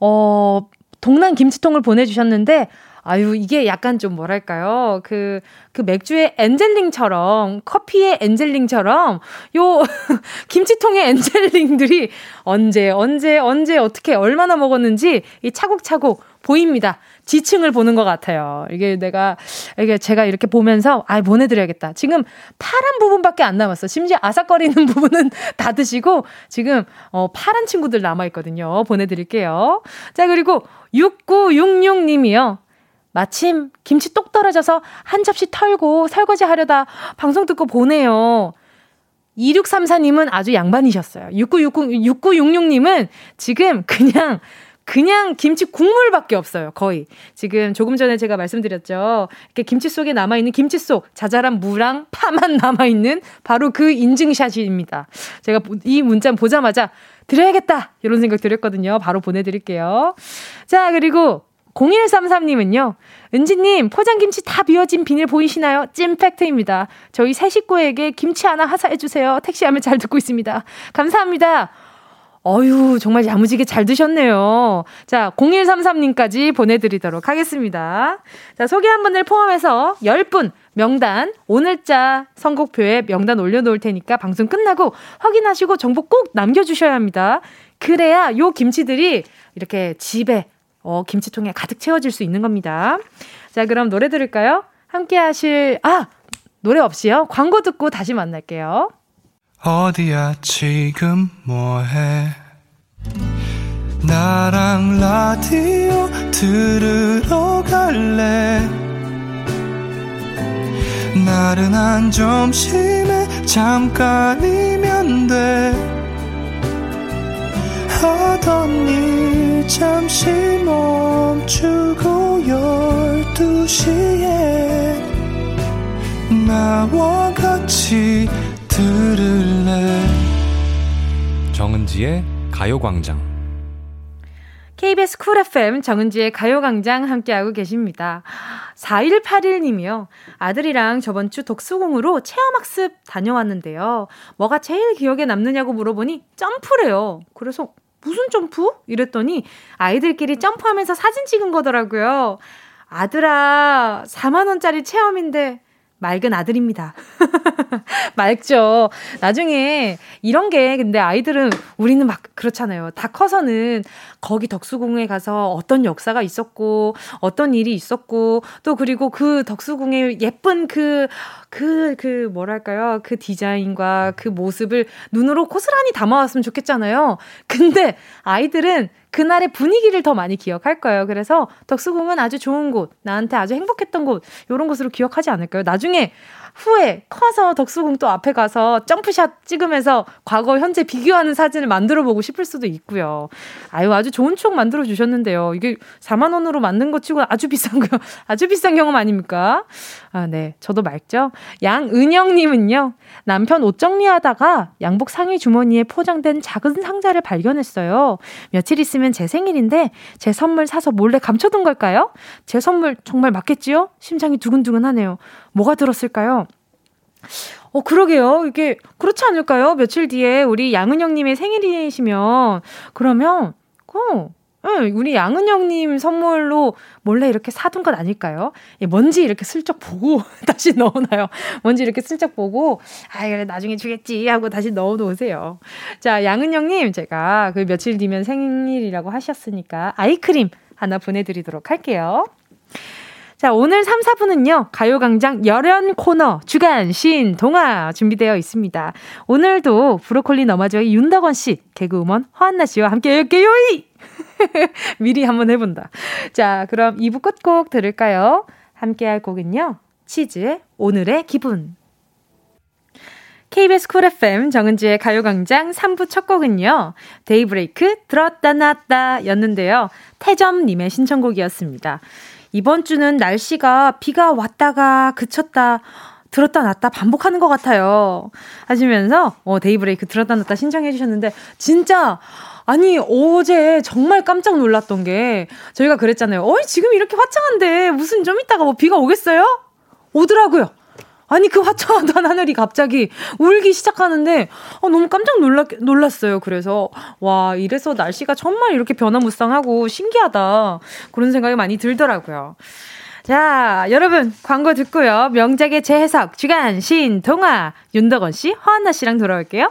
어, 동난 김치통을 보내주셨는데, 아유, 이게 약간 좀 뭐랄까요. 그, 그 맥주의 엔젤링처럼, 커피의 엔젤링처럼, 요, 김치통의 엔젤링들이 언제, 언제, 언제, 어떻게, 얼마나 먹었는지 이 차곡차곡 보입니다. 지층을 보는 것 같아요. 이게 내가, 이게 제가 이렇게 보면서, 아, 보내드려야겠다. 지금 파란 부분밖에 안 남았어. 심지어 아삭거리는 부분은 다 드시고, 지금, 어, 파란 친구들 남아있거든요. 보내드릴게요. 자, 그리고 6966님이요. 마침 김치 똑 떨어져서 한 접시 털고 설거지 하려다 방송 듣고 보내요. 2634님은 아주 양반이셨어요. 6960, 6966님은 지금 그냥 그냥 김치 국물밖에 없어요. 거의. 지금 조금 전에 제가 말씀드렸죠. 이렇게 김치 속에 남아있는 김치 속 자잘한 무랑 파만 남아있는 바로 그 인증샷입니다. 제가 이 문자 보자마자 드려야겠다! 이런 생각 들었거든요. 바로 보내드릴게요. 자, 그리고 0133님은요, 은지님, 포장김치 다 비워진 비닐 보이시나요? 찐팩트입니다. 저희 새 식구에게 김치 하나 하사해주세요. 택시하면 잘 듣고 있습니다. 감사합니다. 어유 정말 야무지게 잘 드셨네요. 자, 0133님까지 보내드리도록 하겠습니다. 자, 소개한 분들 포함해서 10분 명단, 오늘자 선곡표에 명단 올려놓을 테니까 방송 끝나고 확인하시고 정보 꼭 남겨주셔야 합니다. 그래야 요 김치들이 이렇게 집에, 어, 김치통에 가득 채워질 수 있는 겁니다. 자, 그럼 노래 들을까요? 함께 하실, 아! 노래 없이요? 광고 듣고 다시 만날게요. 어디야 지금 뭐해 나랑 라디오 들으러 갈래 나른한 점심에 잠깐이면 돼 하던 일 잠시 멈추고 열두 시에 나와 같이 들을래 정은지의 가요광장 KBS 쿨 FM 정은지의 가요광장 함께하고 계십니다. 4181님이요. 아들이랑 저번 주 독수공으로 체험학습 다녀왔는데요. 뭐가 제일 기억에 남느냐고 물어보니 점프래요. 그래서 무슨 점프? 이랬더니 아이들끼리 점프하면서 사진 찍은 거더라고요. 아들아, 4만원짜리 체험인데 맑은 아들입니다. 맑죠. 나중에 이런 게 근데 아이들은 우리는 막 그렇잖아요. 다 커서는 거기 덕수궁에 가서 어떤 역사가 있었고 어떤 일이 있었고 또 그리고 그 덕수궁의 예쁜 그 그, 그, 뭐랄까요. 그 디자인과 그 모습을 눈으로 고스란히 담아왔으면 좋겠잖아요. 근데 아이들은 그날의 분위기를 더 많이 기억할 거예요. 그래서 덕수궁은 아주 좋은 곳, 나한테 아주 행복했던 곳, 요런 곳으로 기억하지 않을까요? 나중에 후에 커서 덕수궁 또 앞에 가서 점프샷 찍으면서 과거 현재 비교하는 사진을 만들어 보고 싶을 수도 있고요. 아유 아주 좋은 추억 만들어 주셨는데요. 이게 4만 원으로 만든 것 치고 아주 비싼 거 아주 비싼 경험 아닙니까? 아 네. 저도 맑죠. 양은영 님은요. 남편 옷 정리하다가 양복 상의 주머니에 포장된 작은 상자를 발견했어요. 며칠 있으면 제 생일인데 제 선물 사서 몰래 감춰둔 걸까요? 제 선물 정말 맞겠지요? 심장이 두근두근하네요. 뭐가 들었을까요? 어, 그러게요. 이게, 그렇지 않을까요? 며칠 뒤에 우리 양은영님의 생일이시면, 그러면, 어, 응, 우리 양은영님 선물로 몰래 이렇게 사둔 것 아닐까요? 예, 뭔지 이렇게 슬쩍 보고 다시 넣어놔요. 뭔지 이렇게 슬쩍 보고, 아, 그래, 나중에 주겠지 하고 다시 넣어놓으세요. 자, 양은영님, 제가 그 며칠 뒤면 생일이라고 하셨으니까 아이크림 하나 보내드리도록 할게요. 자, 오늘 3, 4분은요, 가요광장 열연 코너, 주간, 신, 동화 준비되어 있습니다. 오늘도 브로콜리 너마저의 윤덕원 씨, 개그우먼 허한나 씨와 함께 할게요! 미리 한번 해본다. 자, 그럼 2부 끝곡 들을까요? 함께 할 곡은요, 치즈의 오늘의 기분. KBS 쿨 FM 정은지의 가요광장 3부 첫 곡은요. 데이브레이크 들었다 놨다 였는데요. 태점님의 신청곡이었습니다. 이번 주는 날씨가 비가 왔다가 그쳤다 들었다 놨다 반복하는 것 같아요. 하시면서 어, 데이브레이크 들었다 놨다 신청해 주셨는데 진짜 아니 어제 정말 깜짝 놀랐던 게 저희가 그랬잖아요. 어이 지금 이렇게 화창한데 무슨 좀 이따가 뭐 비가 오겠어요? 오더라고요. 아니 그 화창한 하늘이 갑자기 울기 시작하는데 어, 너무 깜짝 놀랐, 놀랐어요. 그래서 와 이래서 날씨가 정말 이렇게 변화무쌍하고 신기하다 그런 생각이 많이 들더라고요. 자, 여러분, 광고 듣고요. 명작의 재해석, 주간, 신, 동화, 윤덕원 씨, 허한나 씨랑 돌아올게요.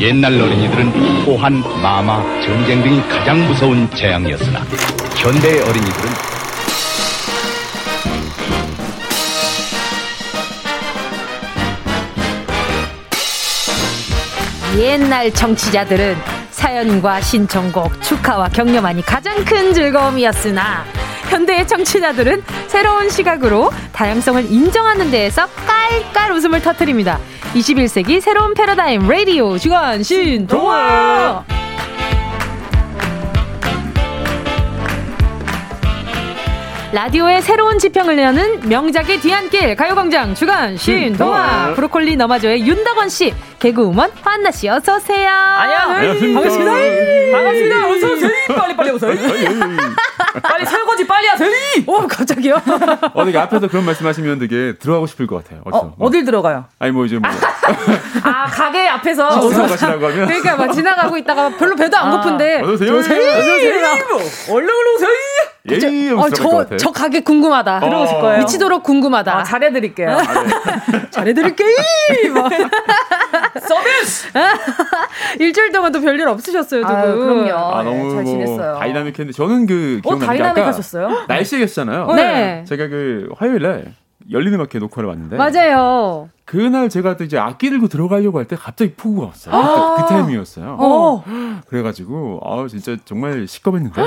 옛날 어린이들은 호한, 마마, 전쟁 등이 가장 무서운 재앙이었으나 현대의 어린이들은 옛날 정치자들은 사연과 신청곡, 축하와 격려만이 가장 큰 즐거움이었으나 현대의 정치자들은 새로운 시각으로 다양성을 인정하는 데에서 깔깔 웃음을 터뜨립니다. 21세기 새로운 패러다임 라디오 주간 신동화 라디오의 새로운 지평을 여는 명작의 뒤안길 가요광장 주간 신동화 브로콜리 너마저의 윤덕원 씨 개그우먼 환나 씨 어서 오세요. 안녕하세요. 반갑습니다. 반갑습니다. 어서 오세요. 빨리 빨리 오세요. 빨리 설거지 빨리 하세요. 오 갑자기요? 어, 되게 앞에서 그런 말씀하시면 되게 들어가고 싶을 것 같아요. 어디서? 어, 어딜 들어가요? 아니 뭐 이제 뭐. 아 가게 앞에서 어서 가시라고 하면. 그러니까 막 지나가고 있다가 별로 배도 안 고픈데. 아, 어서 오세요. 어서 오세요. 얼른 오세요. 예의 어, 저, 저 가게 궁금하다. 어. 들어오실 거예요? 미치도록 궁금하다. 아, 잘해드릴게요. 아, 네. 잘해드릴게요. 서비스! 일주일 동안 또 별일 없으셨어요, 두 분. 그럼요. 아, 너무 네, 잘 지냈어요. 뭐 다이나믹했는데 저는 그 어, 다이나믹 하셨어요? 날씨 얘기했잖아요. 네. 제가 그 화요일 날 열린 음악회 녹화를 왔는데 맞아요. 그날 제가 또 이제 악기 들고 들어가려고 할 때 갑자기 폭우가 왔어요. 아~ 그, 그 타이밍이었어요. 어. 그래가지고 아 진짜 정말 시껍했는데.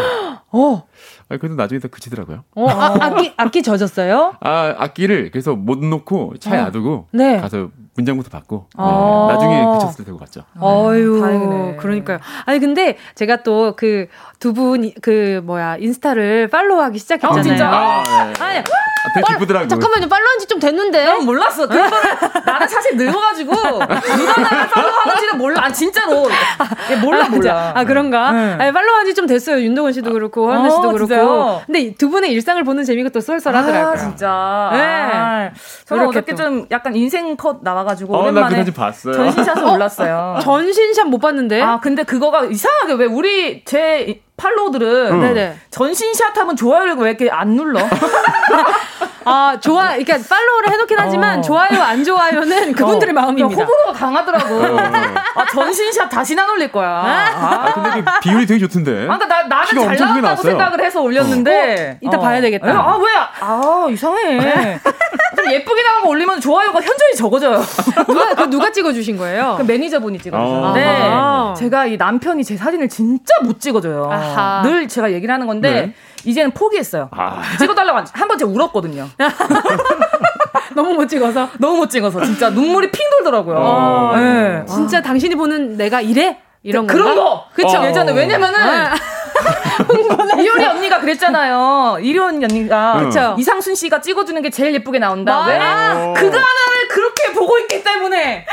어. 아 그래도 나중에 다 그치더라고요. 어, 아, 악기 악기 젖었어요? 아 악기를 그래서 못 놓고 차에 어. 놔두고 네. 가서 문장부터 받고 네. 어. 나중에 그쳤을 때 되고 갔죠. 어유 다행이네. 그러니까요. 아니 근데 제가 또 그 두 분 그 뭐야 인스타를 팔로우하기 시작했잖아요. 어, 진짜? 아, 네. 아니 아, 되게 기쁘더라고요. 잠깐만요. 팔로우한 지 좀 됐는데. 난 몰랐어. 그거를 나는 사실 늙어가지고 누가 나를 팔로우하는지는 몰라. 아 진짜로 예, 몰라 아, 몰라. 아 그런가? 네. 아니, 팔로우한 지 좀 됐어요. 윤동원 씨도 그렇고 허연아 어, 씨도 그렇고. 진짜요? 근데 두 분의 일상을 보는 재미가 또 쏠쏠하더라고요. 아, 진짜. 네. 아, 저는 어저께 또. 좀 약간 인생 컷 나와가지고 어, 나 오랜만에 그. 전신샷을 올랐어요. 전신샷 못 봤는데. 아 근데 그거가 이상하게 왜 우리 제 팔로우들은 응. 네네. 전신샷 하면 좋아요를 왜 이렇게 안 눌러? 아 좋아. 그러니까 팔로우를 해놓긴 하지만 어. 좋아요 안 좋아요는 그분들의 마음입니다. 호불호가 강하더라고. 어. 아 전신샷 다시는 안 올릴 거야. 아, 아 근데 그 비율이 되게 좋던데. 아, 그러니까 나, 나는 잘 나왔다고 나왔어요. 생각을 해서 올렸는데. 어, 이따 봐야 되겠다. 아, 왜? 아, 이상해. 좀 예쁘게 나온 거 올리면 좋아요가 현저히 적어져요. 누가 그 누가 찍어주신 거예요? 그 매니저분이 찍어주셨는데 아하. 제가 이 남편이 제 사진을 진짜 못 찍어줘요. 아하. 늘 제가 얘기를 하는 건데 네. 이제는 포기했어요. 아. 찍어달라고 한 번 제가 울었거든요. 너무 못 찍어서. 너무 못 찍어서 진짜 눈물이 핑 돌더라고요. 어. 네. 진짜 당신이 보는 내가 이래? 이런 거. 그런 거. 그쵸. 어. 예전에 왜냐면은 아. 이효리 언니가 그랬잖아요. 이효리 언니가 그쵸. 이상순 씨가 찍어주는 게 제일 예쁘게 나온다. 왜? 어. 그거 하나를 그렇게 보고 있기 때문에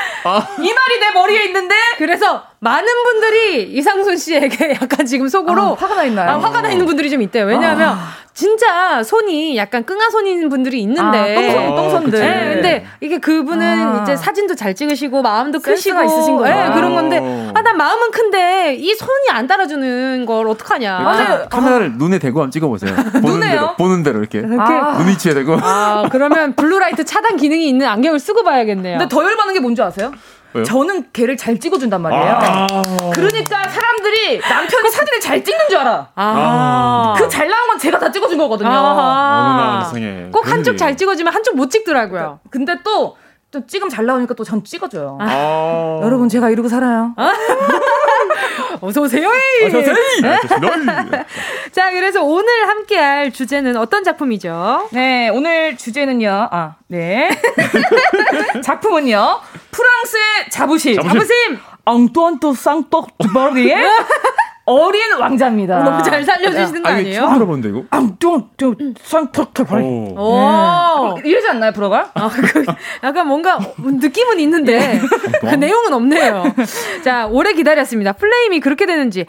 이 말이 내 머리에 있는데 그래서 많은 분들이 이상순 씨에게 약간 지금 속으로 아, 화가 나 있나요? 아, 화가 나 있는 분들이 좀 있대요. 왜냐하면 진짜 손이 약간 끙아 손인 분들이 있는데. 아, 똥손, 똥손들. 네, 근데 이게 그분은 아. 이제 사진도 잘 찍으시고 마음도 크시고 있으신 거구나. 네, 그런 건데 어. 아, 난 마음은 큰데 이 손이 안 따라주는 걸 어떡하냐. 카, 아, 카메라 를 눈에 대고 한번 찍어보세요. 보는 눈에요? 대로 보는 대로 이렇게 이렇게 아. 눈 위치에 대고. 아, 그러면 blue light 차단 기능이 있는 안경을 쓰고 봐야겠네요. 근데 더 열받는 게 뭔지 아세요? 왜요? 저는 걔를 잘 찍어준단 말이에요. 아. 그러니까 사람들이 남편이 사진을 잘 찍는 줄 알아. 아. 그 잘 나온 건 제가 다 찍어준 거거든요. 세상에. 꼭 한쪽. 잘 찍어주면 한쪽 못 찍더라고요. 근데 또, 또 찍으면 잘 나오니까 또 전 찍어줘요. 아. 여러분 제가 이러고 살아요. 어서 오세요. 어서 오세요. 네? 자, 그래서 오늘 함께 할 주제는 어떤 작품이죠? 네, 오늘 주제는요. 아, 네. 작품은요. 프랑스의 자부심. 자부심. 앙뚜안토 쌍떡 버리에 어린 왕자입니다. 너무 잘 살려주시는 거 아니에요? 처음 들어본데 이거. 앙뚜안토 쌍떡 버리. 오. 이러지 않나요, 프로가? 아, 그, 약간 뭔가 느낌은 있는데 그 내용은 없네요. 자, 오래 기다렸습니다. 플레임이 그렇게 되는지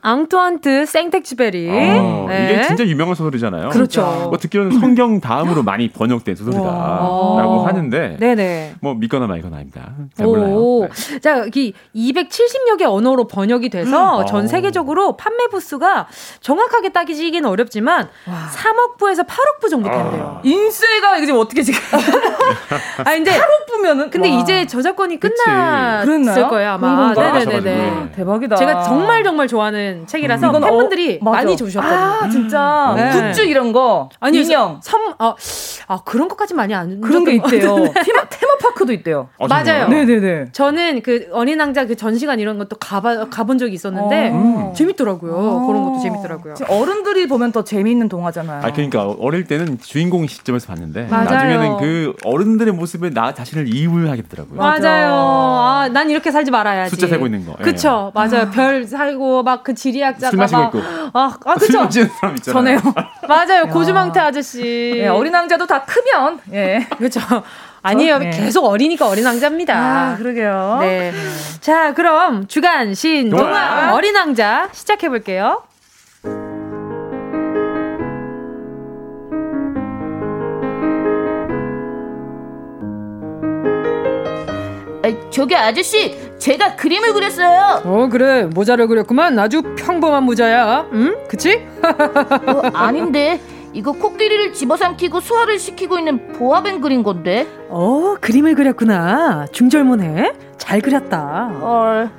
앙투안트 생텍쥐베리. 어, 네. 이게 진짜 유명한 소설이잖아요. 그렇죠. 뭐 듣기로는 성경 다음으로 많이 번역된 소설이다라고 하는데, 네네. 뭐 믿거나 말거나 아닙니다. 잘 몰라요. 네. 자, 이 270여 개 언어로 번역이 돼서 전 세계적 으로 판매 부수가 정확하게 따지기는 어렵지만 와. 3억 부에서 8억 부 정도 된대요. 아. 인세가 지금 어떻게 지금? 아, 근데 8억 부면은 근데 와. 이제 저작권이 끝났을 거예요 아마. 네네네. 대박이다. 제가 정말 정말 좋아하는 책이라서 음, 팬분들이 어, 많이 주셨거든요. 아, 진짜. 네. 굿즈 이런 거. 아니, 인형. 선, 아, 아, 그런 것까지 많이 안 그런 게 있대요. 테마, 테마파크도 있대요. 아, 맞아요. 네네네. 저는 그 어린 왕자 그 전시관 이런 것도 가봐, 가본 적이 있었는데, 어. 재밌더라고요. 어. 그런 것도 재밌더라고요. 어른들이 보면 더 재미있는 동화잖아요. 아, 그러니까 어릴 때는 주인공 시점에서 봤는데, 맞아요. 나중에는 그 어른들의 모습에 나 자신을 이입하게 되더라고요. 맞아요. 아, 난 이렇게 살지 말아야지. 숫자 세고 있는 거. 그쵸. 예. 맞아요. 별 살고 막 그 지리학자가 술 마시고 막, 있고. 아, 아 그쵸. 사람 있잖아요. 전에요. 맞아요. 고주망태 아저씨. 네, 어린 왕자도 다 크면, 예. 그쵸. 아니에요. 네. 계속 어리니까 어린 왕자입니다. 아, 그러게요. 네. 자, 그럼 주간 신 동화 어린 왕자 시작해 볼게요. 저기 아저씨, 제가 그림을 그렸어요. 어 그래 모자를 그렸구만. 아주 평범한 모자야. 응? 그치? 어, 아닌데 이거 코끼리를 집어삼키고 소화를 시키고 있는 보아뱀 그린 건데. 어 그림을 그렸구나. 중절모네. 잘 그렸다. 헐,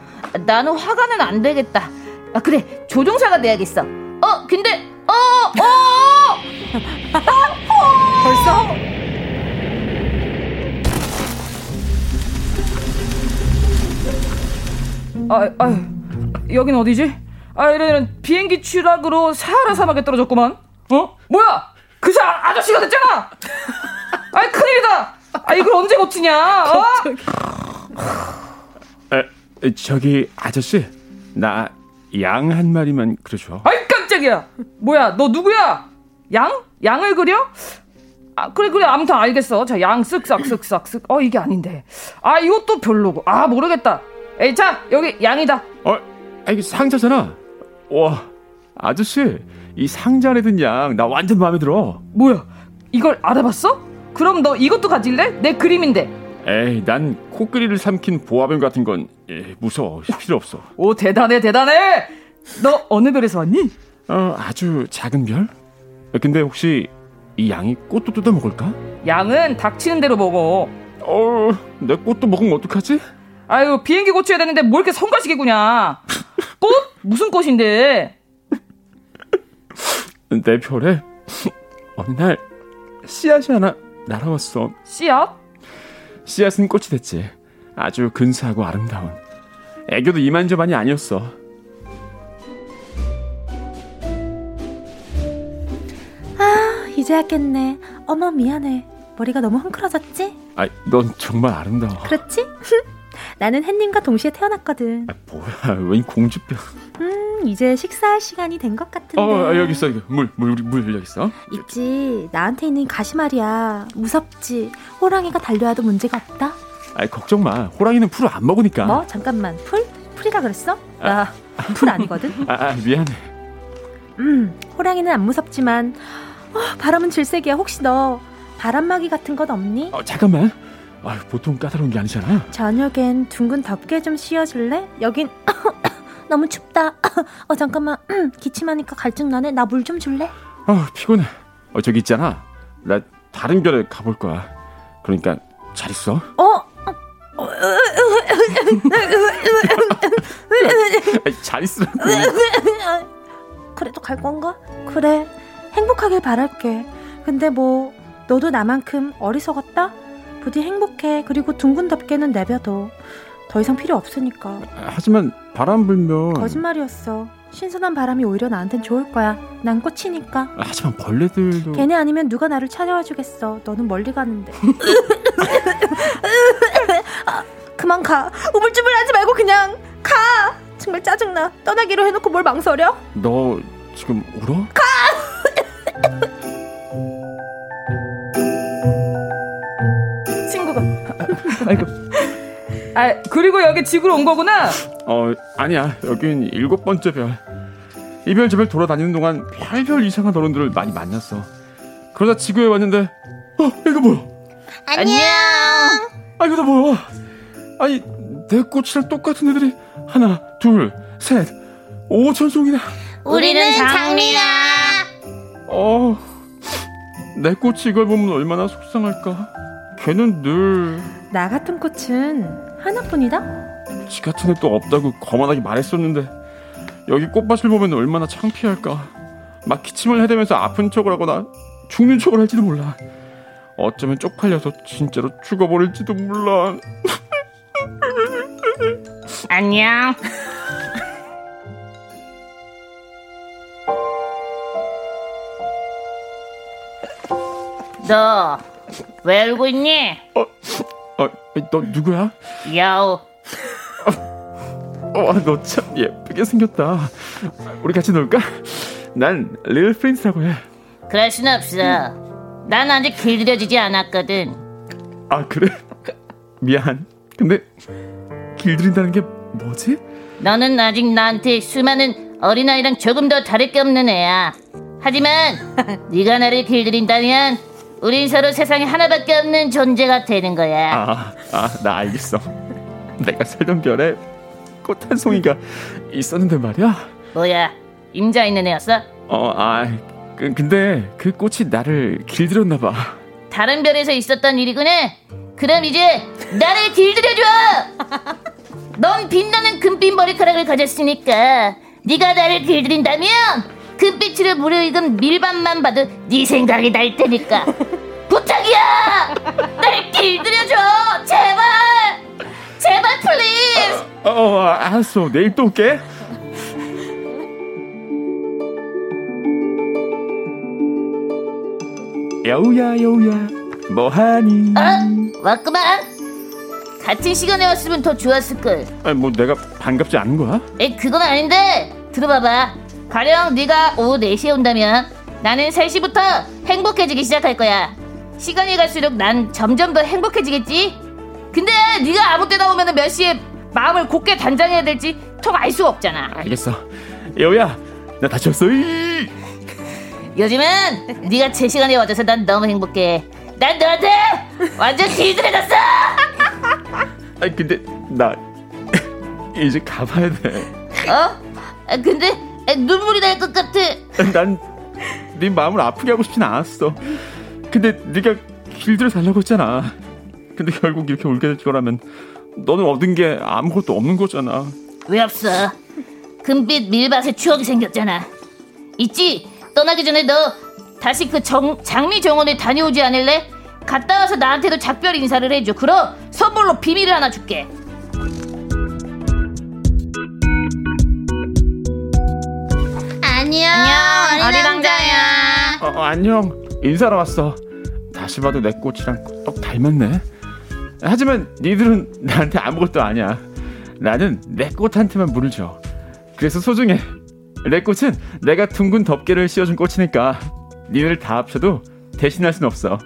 나는 화가는 안 되겠다. 아 그래 조종사가 돼야겠어. 어 근데 어 어. 어, 어. 벌써? 아, 아, 여긴 어디지? 아, 이런 비행기 추락으로 사하라 사막에 떨어졌구만. 어? 뭐야? 그 사, 아저씨가 됐잖아! 아이, 큰일이다! 아, 이걸 언제 고치냐? 어? 에, 저기, 아저씨. 나, 양 한 마리만 그려줘. 아이, 깜짝이야! 뭐야, 너 누구야? 양? 양을 그려? 아, 그래, 그래. 아무튼 알겠어. 자, 양 쓱싹, 쓱싹, 쓱. 어, 이게 아닌데. 아, 이것도 별로고. 아, 모르겠다. 에이, 자, 여기 양이다. 어, 아, 이게 상자잖아. 와, 아저씨, 이 상자 안에 든 양, 나 완전 마음에 들어. 뭐야, 이걸 알아봤어? 그럼 너 이것도 가질래? 내 그림인데. 에이, 난 코끼리를 삼킨 보아뱀 같은 건 에, 무서워. 필요 없어. 오, 대단해, 대단해! 너 어느 별에서 왔니? 어, 아주 작은 별? 근데 혹시 이 양이 꽃도 뜯어 먹을까? 양은 닥치는 대로 먹어. 어, 내 꽃도 먹으면 어떡하지? 아유 비행기 고쳐야 되는데 뭘 이렇게 성가시게구냐 꽃? 무슨 꽃인데 내 별에 어느 날 씨앗이 하나 날아왔어 씨앗? 씨앗은 꽃이 됐지 아주 근사하고 아름다운 애교도 이만저만이 아니었어 아 이제야 깼네 어머 미안해 머리가 너무 헝클어졌지? 아 넌 정말 아름다워 그렇지? 나는 햇님과 동시에 태어났거든. 아, 뭐야, 웬 공주병. 음, 이제 식사할 시간이 된 것 같은데. 어, 여기 있어. 물, 물, 물 여기 있어. 있지. 나한테 있는 가시 말이야. 무섭지. 호랑이가 달려와도 문제가 없다. 아, 걱정 마. 호랑이는 풀을 안 먹으니까. 뭐? 잠깐만. 풀? 풀이라 그랬어? 나 풀 아니거든. 아, 아, 미안해. 음, 호랑이는 안 무섭지만 어, 바람은 질색이야. 혹시 너 바람막이 같은 건 없니? 어, 잠깐만. 아, 보통 까다로운 게 아니잖아. 저녁엔 둥근 덮개 좀 씌워줄래? 여긴 너무 춥다. 어 잠깐만 기침하니까 갈증 나네. 나 물 좀 줄래? 어 피곤해. 어 저기 있잖아. 나 다른 별에 가볼 거야. 그러니까 잘 있어. 어? 잘 있으라고. 그래도 갈 건가? 그래. 행복하길 바랄게. 근데 뭐 너도 나만큼 어리석었다? 부디 행복해. 그리고 둥근 덮개는 내버둬. 더 이상 필요 없으니까. 하지만 바람 불면 거짓말이었어. 신선한 바람이 오히려 나한텐 좋을 거야. 난 꽃이니까. 하지만 벌레들도 걔네 아니면 누가 나를 찾아와 주겠어. 너는 멀리 가는데. 아, 그만 가. 우물쭈물하지 말고 그냥 가. 정말 짜증나. 떠나기로 해놓고 뭘 망설여? 너 지금 울어? 가. 친구가. 아이고. 아 그리고 여기 지구로 온 거구나. 어 아니야 여긴 일곱 번째 별. 이별 저별 돌아다니는 동안 별별 이상한 어른들을 많이 만났어. 그러다 지구에 왔는데 어 이거 뭐야? 안녕. 아 이거 다 뭐야? 아니 내 꽃이랑 똑같은 애들이 하나 둘 셋 오천 송이나. 우리는 장미야. 어, 내 꽃이 이걸 보면 얼마나 속상할까. 걔는 늘. 나 같은 꽃은 하나뿐이다? 지 같은 애또 없다고 거만하게 말했었는데, 여기 꽃밭을 보면 얼마나 창피할까. 막 기침을 해대면서 아픈 척을 하거나 죽는 척을 할지도 몰라. 어쩌면 쪽팔려서 진짜로 죽어버릴지도 몰라. 안녕. 너 왜 울고 있니? 어, 어, 너 누구야? 야오. 어, 너 참 예쁘게 생겼다. 우리 같이 놀까? 난 릴 프린스라고 해. 그럴 순 없어. 난 아직 길들여지지 않았거든. 아 그래? 미안. 근데 길들인다는 게 뭐지? 너는 아직 나한테 수많은 어린아이랑 조금 더 다를 게 없는 애야. 하지만 네가 나를 길들인다면 우린 서로 세상에 하나밖에 없는 존재가 되는 거야. 아, 아, 나 알겠어. 내가 살던 별에 꽃 한 송이가 있었는데 말이야. 뭐야? 임자 있는 애였어? 어, 아, 그, 근데 그 꽃이 나를 길들였나 봐. 다른 별에서 있었던 일이구나. 그럼 이제 나를 길들여줘. 넌 빛나는 금빛 머리카락을 가졌으니까 네가 나를 길들인다면 금빛으로 무르익은 밀반만 봐도 네 생각이 날 테니까 부탁이야. 날 길들여줘. 제발. 제발 please. 어, 어, 알았어. 내일 또 올게. 여우야, 여우야, 뭐하니? 어? 왔구만. 같은 시간에 왔으면 더 좋았을걸. 아니, 뭐 내가 반갑지 않은 거야? 에 그건 아닌데 들어봐봐 가령 네가 오후 4시에 온다면 나는 3시부터 행복해지기 시작할 거야 시간이 갈수록 난 점점 더 행복해지겠지 근데 네가 아무 때나 오면 몇 시에 마음을 곧게 단장해야 될지 통 알 수가 없잖아 알겠어. 여우야, 나 다쳤어. 요즘은 네가 제 시간에 와줘서 난 너무 행복해 난 너한테 완전 길들여졌어 아니 근데 나 이제 가봐야 돼. 어? 아, 근데 아, 눈물이 날 것 같아 난 네 마음을 아프게 하고 싶진 않았어. 근데 네가 길들여 달라고 했잖아. 근데 결국 이렇게 울게 될 거라면 너는 얻은 게 아무것도 없는 거잖아. 왜 없어? 금빛 밀밭에 추억이 생겼잖아. 있지? 떠나기 전에 너 다시 그 정, 장미 정원에 다녀오지 않을래? 갔다 와서 나한테도 작별 인사를 해줘. 그럼 선물로 비밀을 하나 줄게. 안녕, 안녕, 어리랑자야. 어, 어, 안녕. 인사하러 왔어. 다시 봐도 내 꽃이랑 똑 닮았네. 하지만 니들은 나한테 아무것도 아니야. 나는 내 꽃한테만 물을 줘. 그래서 소중해. 내 꽃은 내가 둥근 덮개를 씌워준 꽃이니까 니들 다 합쳐도 대신할 순 없어.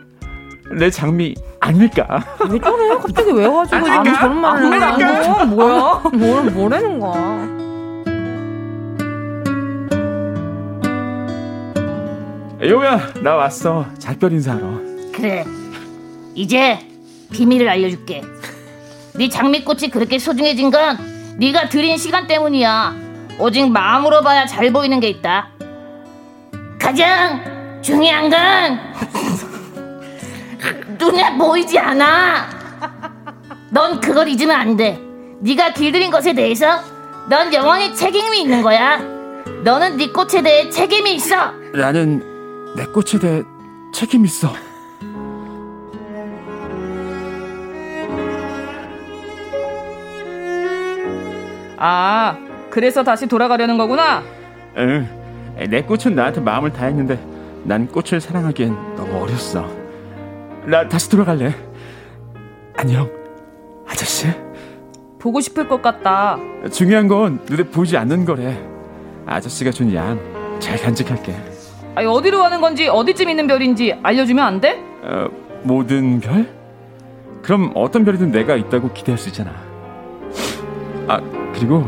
내 장미 아닐까? 왜 저래? 갑자기 왜 와가지고 지금 저런 말을 안 거? 뭐야? 뭘, 뭐라는 거야? 여우야, 나 왔어. 작별 인사하러. 그래. 이제 비밀을 알려줄게. 네 장미꽃이 그렇게 소중해진 건 네가 들인 시간 때문이야. 오직 마음으로 봐야 잘 보이는 게 있다. 가장 중요한 건 눈에 보이지 않아. 넌 그걸 잊으면 안 돼. 네가 길들인 것에 대해서 넌 영원히 책임이 있는 거야. 너는 네 꽃에 대해 책임이 있어. 나는 내 꽃에 대해 책임 있어. 아, 그래서 다시 돌아가려는 거구나? 응. 내 꽃은 나한테 마음을 다했는데 난 꽃을 사랑하기엔 너무 어렸어. 나 다시 돌아갈래. 안녕, 아저씨. 보고 싶을 것 같다. 중요한 건 눈에 보이지 않는 거래. 아저씨가 준 양 잘 간직할게. 아니, 어디로 가는 건지 어디쯤 있는 별인지 알려주면 안 돼? 어, 모든 별? 그럼 어떤 별이든 내가 있다고 기대할 수 있잖아. 아 그리고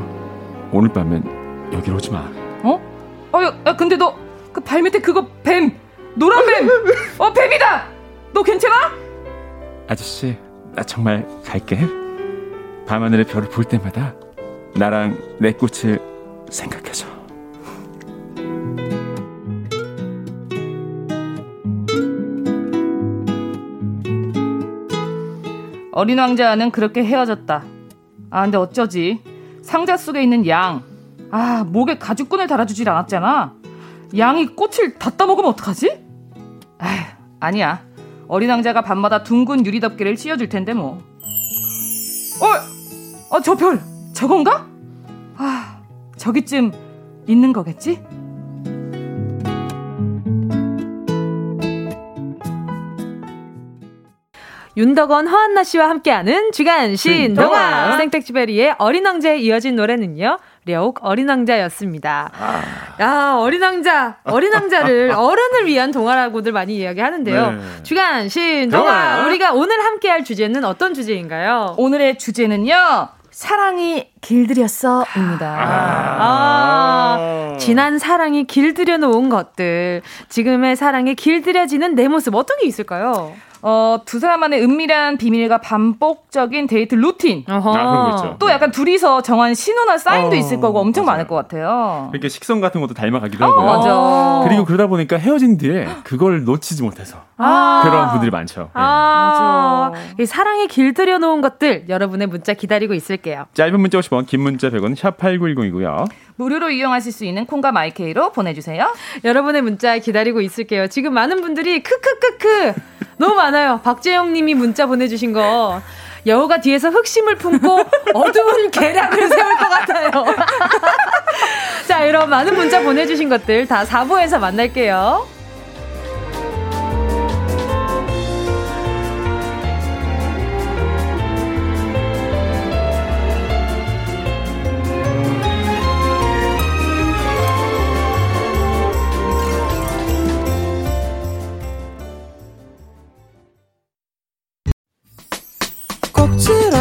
오늘 밤엔 여기로 오지 마. 어? 어, 야, 야 근데 너 그 발밑에 그거 뱀 노란 뱀. 어 뱀이다. 너 괜찮아? 아저씨 나 정말 갈게. 밤하늘의 별을 볼 때마다 나랑 내 꽃을 생각해줘. 어린 왕자는 그렇게 헤어졌다. 아, 근데 어쩌지? 상자 속에 있는 양. 아, 목에 가죽끈을 달아주질 않았잖아. 양이 꽃을 다 따먹으면 어떡하지? 에휴, 아니야. 어린 왕자가 밤마다 둥근 유리 덮개를 씌워줄 텐데 뭐. 어, 어, 저 별, 저건가? 아, 저기쯤 있는 거겠지? 윤덕원, 허한나 씨와 함께하는 주간 신동화 생택지베리의 어린 왕자에 이어진 노래는요. 려욱 어린 왕자였습니다. 아. 야, 어린 왕자, 어린 왕자를 어른을 위한 동화라고들 많이 이야기하는데요. 네. 주간 신동화 우리가 오늘 함께할 주제는 어떤 주제인가요? 오늘의 주제는요. 사랑이 길들였어입니다. 아. 아, 지난 사랑이 길들여 놓은 것들, 지금의 사랑이 길들여지는 내 모습 어떤 게 있을까요? 어, 두 사람만의 은밀한 비밀과 반복적인 데이트 루틴. 아, 또 약간 둘이서 정한 신호나 사인도 어, 있을 거고 엄청 맞아요. 많을 것 같아요. 그러니까 식성 같은 것도 닮아가기도 어, 하고요. 맞아. 그리고 그러다 보니까 헤어진 뒤에 그걸 놓치지 못해서 아~ 그런 분들이 많죠. 아, 네. 맞아. 이 사랑에 길들여 놓은 것들 여러분의 문자 기다리고 있을게요. 짧은 문자 50원, 긴 문자 100원, 샵 8910이고요. 무료로 이용하실 수 있는 콩과 마이케이로 보내주세요. 여러분의 문자 기다리고 있을게요. 지금 많은 분들이 크크크크 너무 많아요. 박재영 님이 문자 보내주신 거. 여우가 뒤에서 흑심을 품고 어두운 계략을 세울 것 같아요. 자, 이런 많은 문자 보내주신 것들 다 4부에서 만날게요.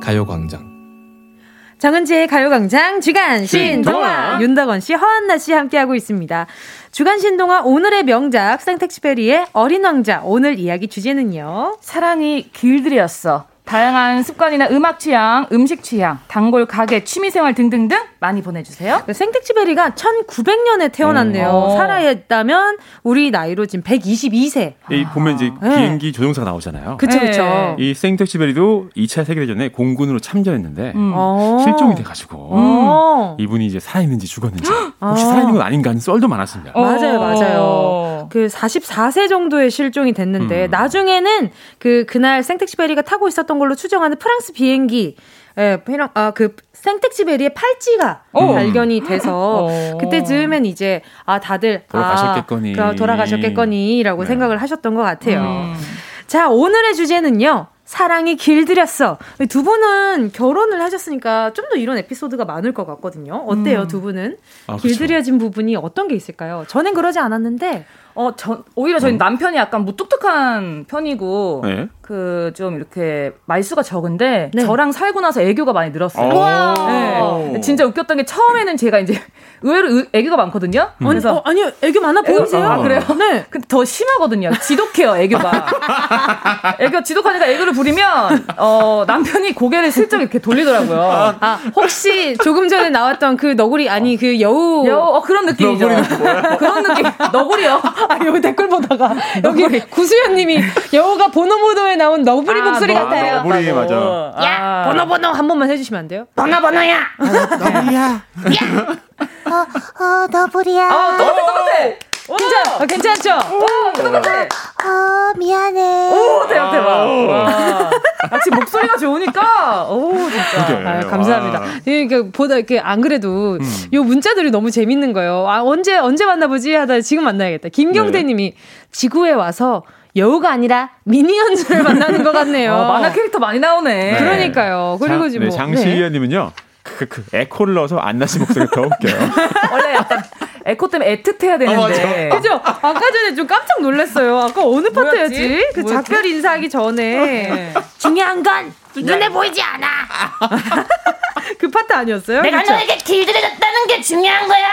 가요광장. 정은지의 가요광장 주간 신동아 윤덕원 씨, 허한나 씨 함께하고 있습니다. 주간 신동아 오늘의 명작 생텍스페리의 어린 왕자 오늘 이야기 주제는요. 사랑이 길들였어. 다양한 습관이나 음악 취향, 음식 취향, 단골 가게, 취미생활 등등등 많이 보내주세요. 그 생텍쥐베리가 1900년에 태어났네요. 오. 어. 살아있다면 우리 나이로 지금 122세. 이 보면 이제 아. 비행기 조종사가 나오잖아요. 그쵸, 그쵸. 네. 이 생텍쥐베리도 2차 세계대전에 공군으로 참전했는데 음. 어. 실종이 돼가지고 음. 이분이 이제 살아있는지 죽었는지 혹시 살아있는 건 아닌가 하는 썰도 많았습니다. 맞아요, 맞아요. 그 44세 정도의 실종이 됐는데 음. 나중에는 그 그날 생텍쥐베리가 타고 있었던 걸로 추정하는 프랑스 비행기 예, 아, 그 생텍쥐베리의 팔찌가 오. 어. 발견이 돼서 어. 그때 즈음엔 이제 아 다들 돌아가셨겠거니 아, 돌아가셨겠거니라고 네. 생각을 하셨던 것 같아요. 음. 자 오늘의 주제는요. 사랑이 길들였어. 두 분은 결혼을 하셨으니까 좀 더 이런 에피소드가 많을 것 같거든요. 어때요, 음. 두 분은? 아, 길들여진 부분이 어떤 게 있을까요? 저는 그러지 않았는데 어, 전 오히려 저희 음. 남편이 약간 무뚝뚝한 편이고 네? 그좀 이렇게 말수가 적은데 네. 저랑 살고 나서 애교가 많이 늘었어요. 네. 진짜 웃겼던 게 처음에는 제가 이제 의외로 애교가 많거든요. 음. 그래서 어, 아니요 애교 많아 보이세요? 아, 그래요? 네. 근데 더 심하거든요. 지독해요 애교가. 애교 지독하니까 애교를 부리면 어 남편이 고개를 슬쩍 이렇게 돌리더라고요. 아 혹시 조금 전에 나왔던 그 너구리 아니 그 여우 여우 어, 그런 느낌이죠. 그런 느낌. 너구리요. 아 여기 댓글 보다가 여기 구수연 님이 여우가 보노보노에 나온 너구리 아, 목소리 너, 같아요. 너구리 맞아. 야 보노보노 한 번만 해 주시면 안 돼요? 보노보노야. 너구리야. 야. 어, 어, 너구리야. 어, 똑같아, 똑같아. 괜찮, 어, 괜찮죠? 오, 똑같아. 어, 미안해. 오, 대박, 대박. 와. 마치 목소리가 좋으니까, 오, 진짜. 아, 감사합니다. 그러니까 보다 이렇게 안 그래도 음. 요 문자들이 너무 재밌는 거예요. 아, 언제, 언제 만나보지? 하다 지금 만나야겠다. 김경태 네. 님이 지구에 와서 여우가 아니라 미니언즈를 만나는 것 같네요. 어, 만화 캐릭터 많이 나오네. 네. 그러니까요. 그리고 지금 네, 장시희님은요. 그, 그, 에코를 넣어서 안나씨 목소리가 더 웃겨요. 원래 약간 에코 때문에 애틋해야 되는데. 어, 그죠? 아까 전에 좀 깜짝 놀랐어요. 아까 어느 파트였지? 그 작별 인사하기 전에. 중요한 건 눈에 보이지 않아. 그 파트 아니었어요? 내가 그쵸? 너에게 길들여졌다는 게 중요한 거야.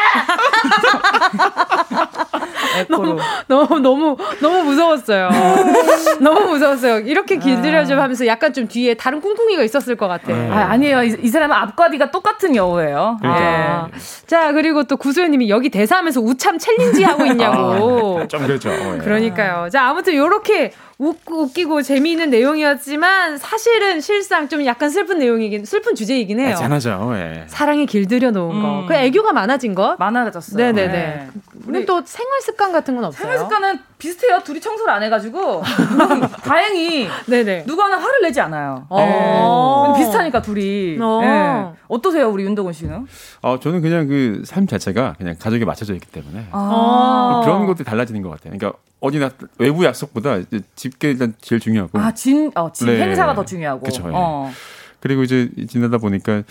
너무, 너무 너무 너무 무서웠어요. 너무 무서웠어요. 이렇게 길들여져 아. 하면서 약간 좀 뒤에 다른 꿍꿍이가 있었을 것 같아. 네. 아, 아니에요. 이, 이, 사람은 앞과 뒤가 똑같은 여우예요. 아. 자 그리고 또 구소연님이 여기 대사하면서 우참 챌린지 하고 있냐고. 아, 좀 그렇죠. 예. 그러니까요. 자 아무튼 요렇게 웃고 웃기고 재미있는 내용이었지만 사실은 실상 좀 약간 슬픈 내용이긴 슬픈 주제이긴 해요. 괜찮아죠 예. 사랑에 길들여 놓은 음. 거. 그 애교가 많아진 것. 많아졌어요. 네네네. 네. 우리 또 생활 습관 같은 건 없어요? 생활 습관은 비슷해요. 둘이 청소를 안 해가지고 다행히 네네. 누가 하나 화를 내지 않아요. 어. 네. 비슷하니까 둘이. 어. 네. 어떠세요, 우리 윤덕원 씨는? 어, 저는 그냥 그 삶 자체가 그냥 가족에 맞춰져 있기 때문에 아. 그런 것들이 달라지는 것 같아요. 그러니까 어디 나 외부 약속보다 집게 일단 제일 중요하고. 아, 진, 어, 진 네. 행사가 더 중요하고. 그렇죠. 어. 그리고 이제 지내다 보니까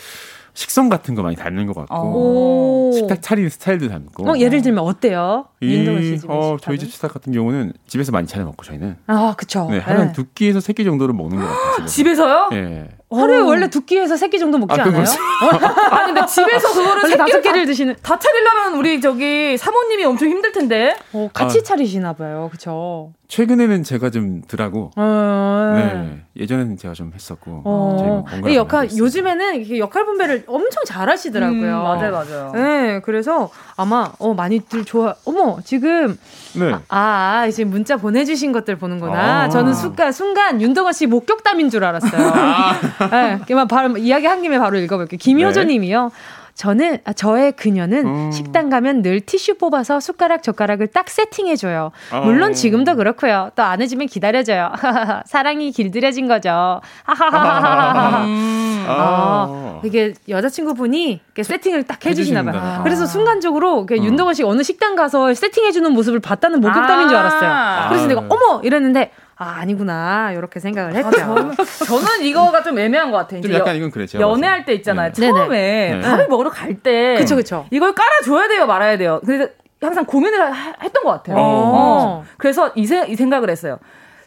식성 같은 거 많이 닮는 것 같고 식탁 차리는 스타일도 닮고. 어, 예를 들면 어때요? 윤동원 씨 어, 저희 집 식탁 같은 경우는 집에서 많이 차려 먹고 저희는. 아, 그렇죠. 네, 하루에 네. 두 끼에서 세 끼 정도를 먹는 것 같아요. 집에서. 요 네. 하루에 원래 두 끼에서 세 끼 정도 먹지 아, 않아요? 아니 근데 집에서 그거를 세 다섯 끼를 드시는 다 차리려면 우리 저기 사모님이 엄청 힘들 텐데. 어, 같이 아. 차리시나 봐요. 그렇죠. 최근에는 제가 좀 덜하고 어, 네. 예전에는 제가 좀 했었고 어. 역할 요즘에는 역할 분배를 엄청 잘하시더라고요. 음, 맞아요, 맞아요. 네, 그래서 아마 어 많이들 좋아. 어머 지금 네. 아, 아 지금 문자 보내주신 것들 보는구나. 아. 저는 순간 순간 윤덕원 씨 목격담인 줄 알았어요. 아. 네, 그만 바로 이야기 한 김에 바로 읽어볼게요. 김효조님이요. 네. 저는 아, 저의 그녀는 음. 식당 가면 늘 티슈 뽑아서 숟가락 젓가락을 딱 세팅해줘요. 어. 물론 지금도 그렇고요. 또 안 해주면 기다려줘요. 사랑이 길들여진 거죠. 하하하하. 음. 아, 이게 여자친구분이 세팅을 딱 해주시나 봐요. 그래서 순간적으로 어. 윤동원 씨 어느 식당 가서 세팅해주는 모습을 봤다는 목격담인 줄 알았어요. 그래서 내가 어머 이랬는데 아 아니구나 이렇게 생각을 했죠. 아, 저는, 저는 이거가 좀 애매한 것 같아요. 좀 약간 이건 그래 연애할 때 있잖아요. 네. 처음에 네. 밥을 먹으러 갈 때, 그쵸 그쵸. 이걸 깔아줘야 돼요, 말아야 돼요. 그래서 항상 고민을 하, 했던 것 같아요. 어. 어. 그래서 이, 세, 이 생각을 했어요.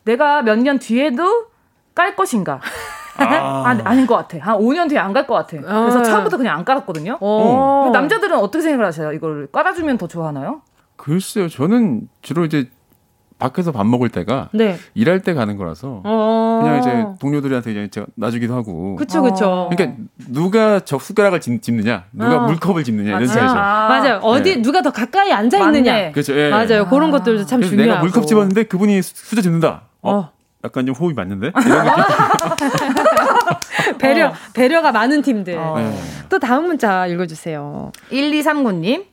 내가 몇 년 뒤에도 깔 것인가? 아. 아, 아닌 것 같아. 한 5년 뒤에 안 갈 것 같아. 그래서 아. 처음부터 그냥 안 깔았거든요. 어. 남자들은 어떻게 생각을 하세요? 이걸 깔아주면 더 좋아하나요? 글쎄요. 저는 주로 이제 밖에서 밥 먹을 때가 네. 일할 때 가는 거라서 어~ 그냥 이제 동료들한테 제가 놔주기도 하고. 그렇죠, 그렇죠. 그러니까 누가 저 숟가락을 집, 느냐 누가 어. 물컵을 집느냐 이런 차이죠. 아~ 맞아요. 어디 네. 누가 더 가까이 앉아 있느냐. 그렇죠. 예. 맞아요. 아~ 그런 것들도 참 중요하고. 내가 물컵 집었는데 그분이 수저 집는다. 어. 어. 약간 좀 호흡이 맞는데? 이런 느낌. 배려, 어. 배려가 많은 팀들. 어. 네. 또 다음 문자 읽어주세요. 1239님.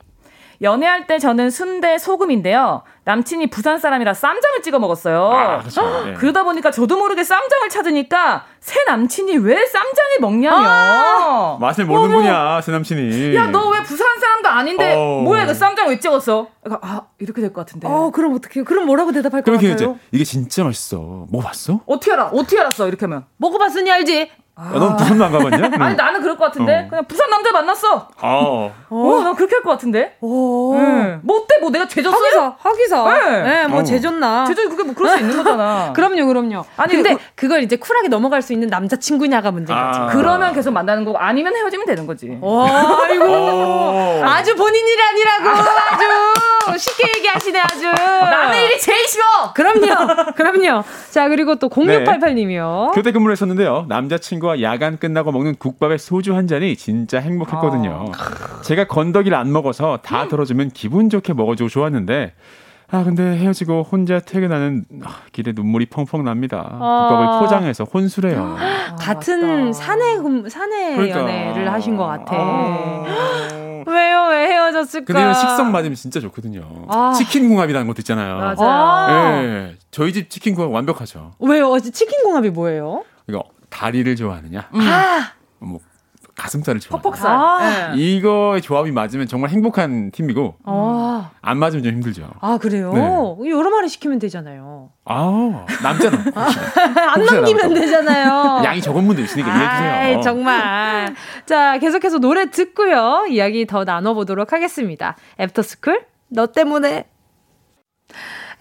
연애할 때 저는 순대 소금인데요. 남친이 부산 사람이라 쌈장을 찍어 먹었어요. 아, 그렇죠. 네. 그러다 보니까 저도 모르게 쌈장을 찾으니까 새 남친이 왜 쌈장을 먹냐며. 아~ 맛을 모르는 분이야, 새 남친이. 야, 너 왜 부산 사람도 아닌데 어... 뭐야, 그 쌈장 왜 찍었어? 아, 이렇게 될 것 같은데. 어, 그럼 어떻게? 그럼 뭐라고 대답할 것 같아요? 이제 이게 진짜 맛있어. 먹어봤어? 어떻게 알아? 어떻게 알았어? 이렇게 하면. 먹어봤으니 알지. 아. 야, 넌 부산도 안 가봤냐? 아니 나는 그럴 것 같은데 어. 그냥 부산 남자 만났어. 어. 어, 난 그렇게 할 것 같은데. 오. 네. 뭐 어때? 뭐 내가 제줬어요? 하기사, 하기사. 네, 네 뭐 어. 제줬나? 제줬 그게 뭐 그럴 수 있는 거잖아. 그럼요, 그럼요. 아니 근데 그, 걸 이제 쿨하게 넘어갈 수 있는 남자 친구냐가 문제인 거지. 아. 그러면 계속 만나는 거고 아니면 헤어지면 되는 거지. 와, 아이고. 어. 아주 본인 일 아니라고 아주 쉽게 얘기하시네 아주. 남의 일이 제일 쉬워. 그럼요, 그럼요. 자 그리고 또 0688님이요. 네. 교대 근무를 했었는데요. 남자친구와 야간 끝나고 먹는 국밥에 소주 한 잔이 진짜 행복했거든요. 아. 제가 건더기를 안 먹어서 다 덜어주면 기분 좋게 먹어주고 좋았는데 아 근데 헤어지고 혼자 퇴근하는 아, 길에 눈물이 펑펑 납니다. 아. 국밥을 포장해서 혼술해요. 아, 같은 사내 사내 그러니까. 연애를 하신 것 같아. 아. 왜요? 왜 헤어졌을까? 근데 식성 맞으면 진짜 좋거든요. 아. 치킨 궁합이라는 것도 있잖아요. 맞아요. 네, 저희 집 치킨 궁합 완벽하죠. 왜요? 치킨 궁합이 뭐예요? 이거 다리를 좋아하느냐? 음. 아. 뭐 가슴살을 좋아. 퍽퍽살. 아. 네. 이거의 조합이 맞으면 정말 행복한 팀이고 아. 안 맞으면 좀 힘들죠. 아 그래요? 네. 여러 마리 시키면 되잖아요. 아 남자는 안 남기면 되잖아요. 양이 적은 분도 있으니까 이해해 주세요. 정말. 자 계속해서 노래 듣고요 이야기 더 나눠보도록 하겠습니다. 애프터스쿨 너 때문에.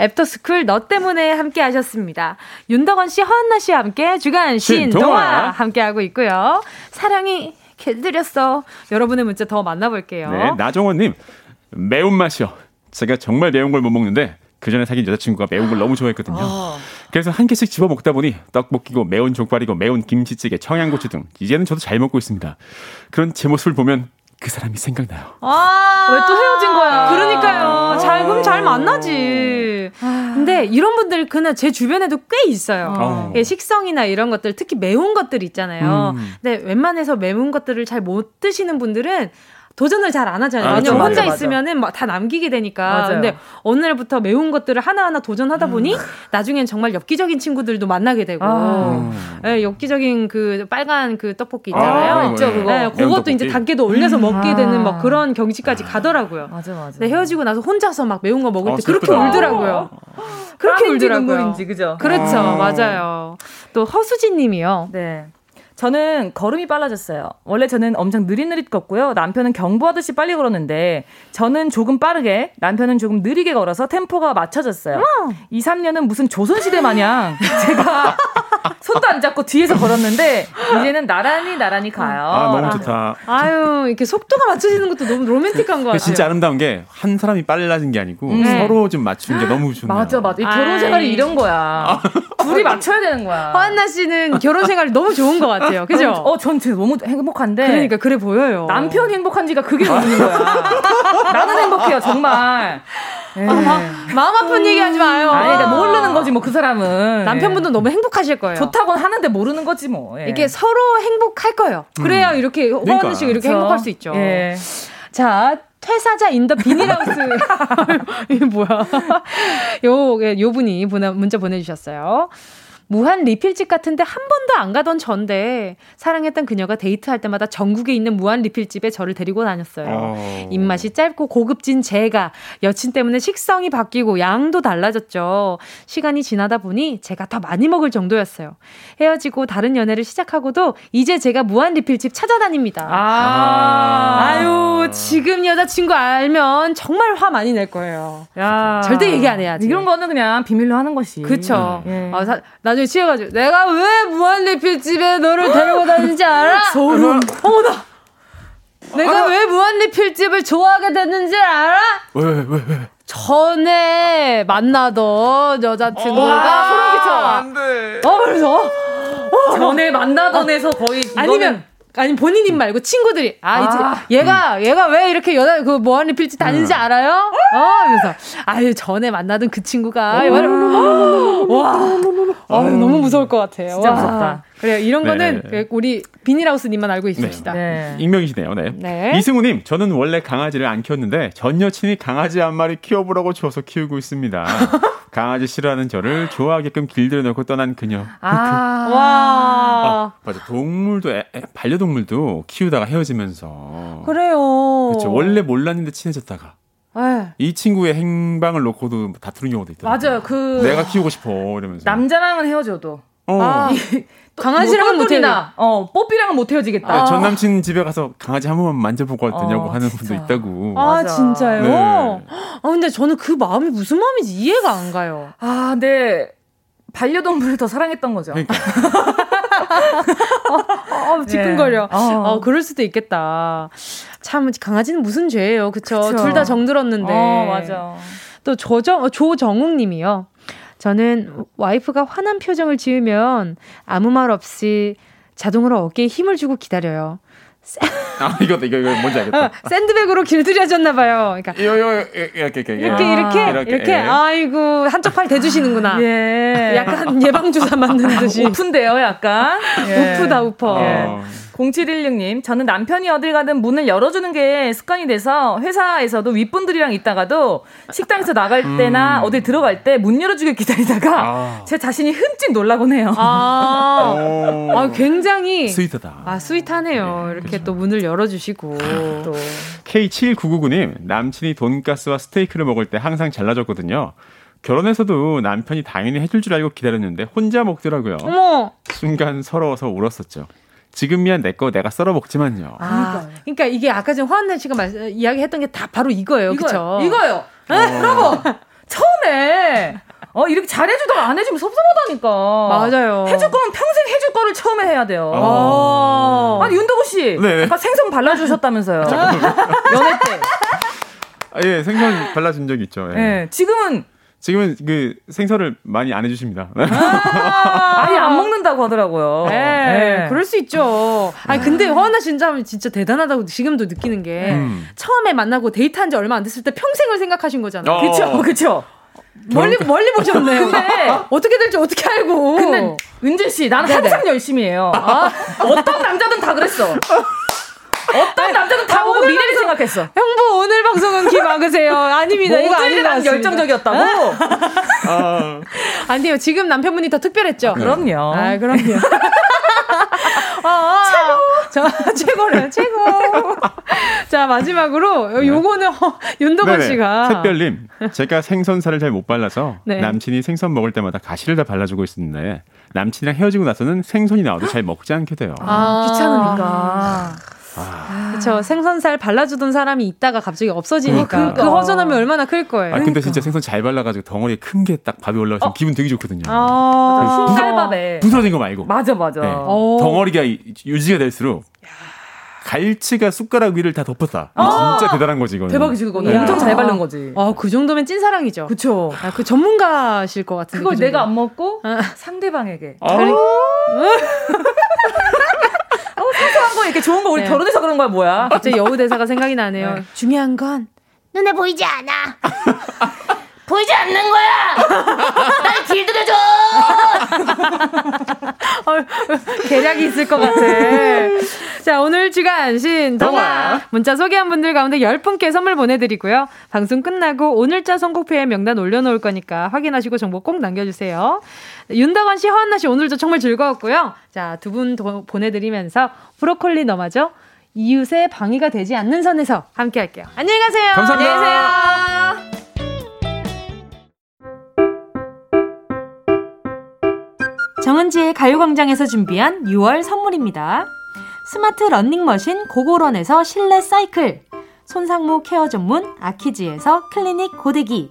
애프터스쿨 너 때문에 함께 하셨습니다. 윤덕원 씨, 허한나 씨와 함께 주간 신동화 함께 하고 있고요. 사랑에 길들여져. 여러분의 문자 더 만나볼게요. 네, 나정원님 매운맛이요. 제가 정말 매운 걸 못 먹는데 그 전에 사귄 여자친구가 매운 걸 너무 좋아했거든요. 어. 그래서 한 개씩 집어 먹다 보니 떡볶이고 매운 족발이고 매운 김치찌개, 청양고추 등 이제는 저도 잘 먹고 있습니다. 그런 제 모습을 보면 그 사람이 생각나요. 아, 왜 또 헤어진 거야? 그러니까요. 잘, 그럼 잘 만나지. 아. 근데 이런 분들 그냥 제 주변에도 꽤 있어요. 어. 식성이나 이런 것들, 특히 매운 것들 있잖아요. 음. 근데 웬만해서 매운 것들을 잘 못 드시는 분들은 도전을 잘 안 하잖아요. 아, 왜냐면 혼자 맞아, 있으면은 막 다 남기게 되니까. 맞아요. 근데 어느 날부터 매운 것들을 하나하나 도전하다 보니 음. 나중엔 정말 엽기적인 친구들도 만나게 되고. 아. 네, 엽기적인 그 빨간 그 떡볶이 있잖아요. 아, 있죠, 그거. 네, 그것도 이제 단계도 올려서 음. 먹게 되는 막 그런 경지까지 아. 가더라고요. 맞아, 맞아. 네, 헤어지고 나서 혼자서 막 매운 거 먹을 때 그렇게 울더라고요. 그렇게 울더라고요. 눈물인지, 그죠? 그렇죠. 아. 맞아요. 또 허수진 님이요. 네. 저는 걸음이 빨라졌어요. 원래 저는 엄청 느릿느릿 걷고요. 남편은 경보하듯이 빨리 걸었는데 저는 조금 빠르게 남편은 조금 느리게 걸어서 템포가 맞춰졌어요. 어. 2, 3년은 무슨 조선시대 마냥 제가 손도 안 잡고 뒤에서 걸었는데 이제는 나란히 나란히 가요. 아 너무 좋다. 아유 이렇게 속도가 맞춰지는 것도 너무 로맨틱한 거 같아요. 진짜 아름다운 게 한 사람이 빨라진 게 아니고 음. 서로 좀 맞추는 게 너무 좋네요. 맞아 맞아. 결혼 생활이 이런 거야. 둘이 맞춰야 되는 거야. 허한나 씨는 결혼 생활이 너무 좋은 것 같아요. 그죠? 어, 전 진짜 너무 행복한데. 그러니까 그래 보여요. 남편이 행복한지가 그게 모르는 거야. 나는 행복해요 정말. 아, 마, 마음 아픈 얘기 하지 마요. 아니, 그러니까 모르는 거지, 뭐, 그 사람은. 남편분도 너무 행복하실 거예요. 좋다고 하는데 모르는 거지, 뭐. 예. 이게 서로 행복할 거예요. 그래야 음. 이렇게, 허언 씨가 이렇게 행복할 수 있죠. 예. 자, 퇴사자 in the 비닐하우스. 이게 뭐야. 요, 예, 요 분이 문자 보내주셨어요. 무한 리필집 같은데 한 번도 안 가던 전데 사랑했던 그녀가 데이트할 때마다 전국에 있는 무한 리필집에 저를 데리고 다녔어요. 어... 입맛이 짧고 고급진 제가 여친 때문에 식성이 바뀌고 양도 달라졌죠. 시간이 지나다 보니 제가 더 많이 먹을 정도였어요. 헤어지고 다른 연애를 시작하고도 이제 제가 무한 리필집 찾아다닙니다. 아, 아유 지금 여자친구 알면 정말 화 많이 낼 거예요. 야 절대 얘기 안 해야지. 이런 거는 그냥 비밀로 하는 것이. 그쵸. 예. 아, 사, 나 중에 취해가지고 내가 왜 무한리필집에 너를 데리고 다니는지 알아? 소름. 어머나. 내가 아, 왜 무한리필집을 좋아하게 됐는지 알아? 왜, 왜, 왜? 전에 만나던 여자친구가 어, 소름 끼쳐. 안 돼. 어, 그래서 어, 전에 만나던 에서 거의 아니면 아니 본인 님 말고 친구들이 아, 아 이제 얘가 음. 얘가 왜 이렇게 여자 그 뭐하는 필지 다니는지 음. 알아요? 어 그래서 아유 전에 만나던 그 친구가 와 아유 너무 무서울 것 같아요. 진짜 무섭다. 그래요. 이런 네. 거는 그 우리 비닐하우스님만 알고 있습니다. 네. 네. 익명이시네요. 네. 네. 이승우님, 저는 원래 강아지를 안 키웠는데 전 여친이 강아지 한 마리 키워보라고 줘서 키우고 있습니다. 강아지 싫어하는 저를 좋아하게끔 길들여 놓고 떠난 그녀. 아, 와. 아, 맞아. 동물도, 애, 애, 반려동물도 키우다가 헤어지면서. 그래요. 그렇죠. 원래 몰랐는데 친해졌다가. 에. 네. 이 친구의 행방을 놓고도 다투는 경우도 있더라고요. 맞아요. 그 내가 키우고 싶어 이러면서 남자랑은 헤어져도 어. 아, 강아지랑은 못 헤어지나? 어, 뽀삐랑은 못 헤어지겠다. 아. 전 남친 집에 가서 강아지 한 번만 만져보고 되냐고 어, 하는 분도 있다고. 아, 맞아. 진짜요? 네. 아, 근데 저는 그 마음이 무슨 마음인지 이해가 안 가요. 아, 네. 반려동물을 더 사랑했던 거죠. 그러니까. 어, 어, 지끈거려. 네. 어. 어. 그럴 수도 있겠다. 참 강아지는 무슨 죄예요, 그쵸? 둘다 정들었는데. 어, 맞아. 또 조정 조정욱 님이요. 저는 와이프가 화난 표정을 지으면 아무 말 없이 자동으로 어깨에 힘을 주고 기다려요. 아 이거 이거 이거 뭔지 알겠다. 어, 샌드백으로 길들여졌나 봐요. 그러니까 요, 요, 이렇게 이렇게 이렇게 이렇게 아, 이렇게, 이렇게. 예. 아이고 한쪽 팔 대주시는구나. 예. 약간 예방 주사 맞는 듯이. 우프인데요, 약간. 예. 웃프다 웃퍼. 예. 0716님, 저는 남편이 어딜 가든 문을 열어주는 게 습관이 돼서 회사에서도 윗분들이랑 있다가도 식당에서 나갈 음. 때나 어딜 들어갈 때 문 열어주길 기다리다가 아. 제 자신이 흠칫 놀라곤 해요. 아, 아 굉장히 sweet하다. 아, sweet하네요. 네, 이렇게 그렇죠. 또 문을 열어주시고. 또. K7999님, 남친이 돈가스와 스테이크를 먹을 때 항상 잘라줬거든요. 결혼해서도 남편이 당연히 해줄 줄 알고 기다렸는데 혼자 먹더라고요. 어머. 순간 서러워서 울었었죠. 지금이야 내 거 내가 썰어 먹지만요. 아, 그러니까 이게 아까 전 화한나 씨가 말, 이야기했던 게 다 바로 이거예요, 그렇죠? 이거요. 어. 여러분 처음에 어 이렇게 잘해주다가 안 해주면 섭섭하다니까. 맞아요. 해줄 거면 평생 해줄 거를 처음에 해야 돼요. 아. 아니 윤덕호 씨, 네. 아까 생선 발라주셨다면서요. 연애 때. 아, 예, 생선 발라준 적 있죠. 예. 네, 지금은 지금은 그 생선을 많이 안 해주십니다. 아, 아니 안 먹는다고 하더라고요. 네, 네. 그럴 수 있죠. 아니 근데 허나 진짜 진짜 대단하다고 지금도 느끼는 게 음. 처음에 만나고 데이트한 지 얼마 안 됐을 때 평생을 생각하신 거잖아요. 그렇죠, 그렇죠. 멀리 멀리 보셨네요. 근데 어떻게 될지 어떻게 알고? 근데 은진 씨, 나는 네네. 항상 열심히 해요. 아, 어떤 남자든 다 그랬어. 어떤 남자는 다 보고 미래를 방송, 생각했어. 형부 오늘 방송은 귀 막으세요. 아닙니다. 이거 아니다. 열정적이었다고. 아. 아니요. 지금 남편분이 더 특별했죠. 아, 그럼요. 아, 그럼요. 아, 아, 최고. 저 최고래요. 최고. 자 마지막으로 네. 요거는 어, 윤도건 씨가 샛별님 제가 생선살을 잘 못 발라서 네. 남친이 생선 먹을 때마다 가시를 다 발라주고 있었는데 남친이랑 헤어지고 나서는 생선이 나와도 잘 먹지 않게 돼요. 아, 귀찮으니까. 아. 그렇죠. 생선살 발라주던 사람이 있다가 갑자기 없어지니까 어, 그 허전함이 얼마나 클 거예요. 아 근데 그러니까. 진짜 생선 잘 발라가지고 덩어리에 큰게 딱 밥이 올라와서 어. 기분 되게 좋거든요. 아~ 흰쌀밥에 부서진 거 말고. 맞아 맞아. 네. 덩어리가 유지가 될수록 갈치가 숟가락 위를 다 덮었다. 아~ 진짜 대단한 거지, 이거 대박이지, 그거는. 네. 엄청 잘 바른 거지. 아, 그 정도면 찐사랑이죠. 그쵸. 아, 그 전문가실 것 같은데. 그걸 그 내가 안 먹고 아. 상대방에게. 아~ 거 이렇게 좋은 거 우리 네. 결혼해서 그런 거야 뭐야? 갑자기 여우 대사가 생각이 나네요. 네. 중요한 건 눈에 보이지 않아. 보이지 않는 거야. 날 길들여줘. 계략이 있을 것 같아. 자, 오늘 주간 신동아 문자 소개한 분들 가운데 10분께 선물 보내드리고요. 방송 끝나고 오늘자 선곡표에 명단 올려놓을 거니까 확인하시고 정보 꼭 남겨주세요. 윤다관 씨, 허한나 씨 오늘도 정말 즐거웠고요. 자, 두 분 보내드리면서 브로콜리 너마저 이웃에 방해가 되지 않는 선에서 함께 할게요. 안녕히 가세요. 감사합니다. 안녕히 계세요. 정은지의 가요광장에서 준비한 6월 선물입니다. 스마트 러닝머신 고고런에서 실내 사이클, 손상모 care 전문 아키즈에서 클리닉 고데기,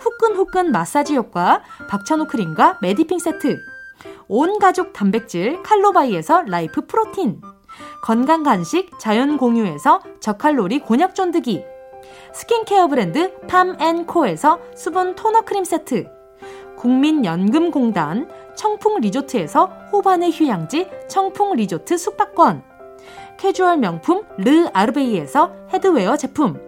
후끈후끈 마사지 효과 박찬호 크림과 메디핑 세트. 온 가족 단백질 칼로바이에서 라이프 프로틴. 건강 간식 자연 공유에서 저칼로리 곤약 쫀득이. 스킨케어 브랜드 팜앤코에서 수분 토너 크림 세트. 국민연금공단 청풍 리조트에서 호반의 휴양지 청풍 리조트 숙박권. 캐주얼 명품 르 아르베이에서 headwear 제품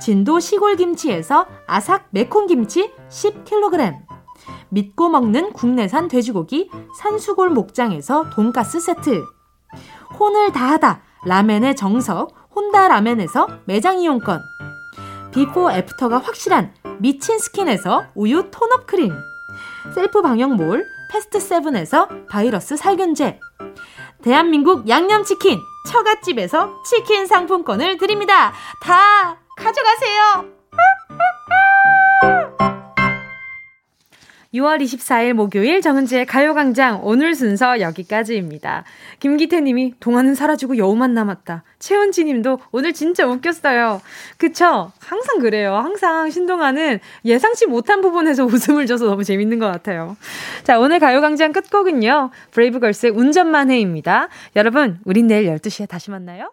진도 시골 김치에서 아삭 매콤 김치 10kg 믿고 먹는 국내산 돼지고기 산수골 목장에서 돈가스 세트. 혼을 다하다 라멘의 정석 혼다 라멘에서 매장 이용권. 비포 애프터가 확실한 미친 스킨에서 우유 tone-up 크림. 셀프 방역몰 패스트 세븐에서 바이러스 살균제. 대한민국 양념치킨 처갓집에서 치킨 상품권을 드립니다. 다 가져가세요. 6월 24일 목요일 정은지의 가요광장 오늘 순서 여기까지입니다. 김기태 님이 동화는 사라지고 여우만 남았다. 최은지 님도 오늘 진짜 웃겼어요. 그쵸? 항상 그래요. 항상 신동아는 예상치 못한 부분에서 웃음을 줘서 너무 재밌는 것 같아요. 자, 오늘 가요광장 끝곡은요. 브레이브걸스의 운전만 해입니다. 여러분, 우린 내일 12시에 다시 만나요.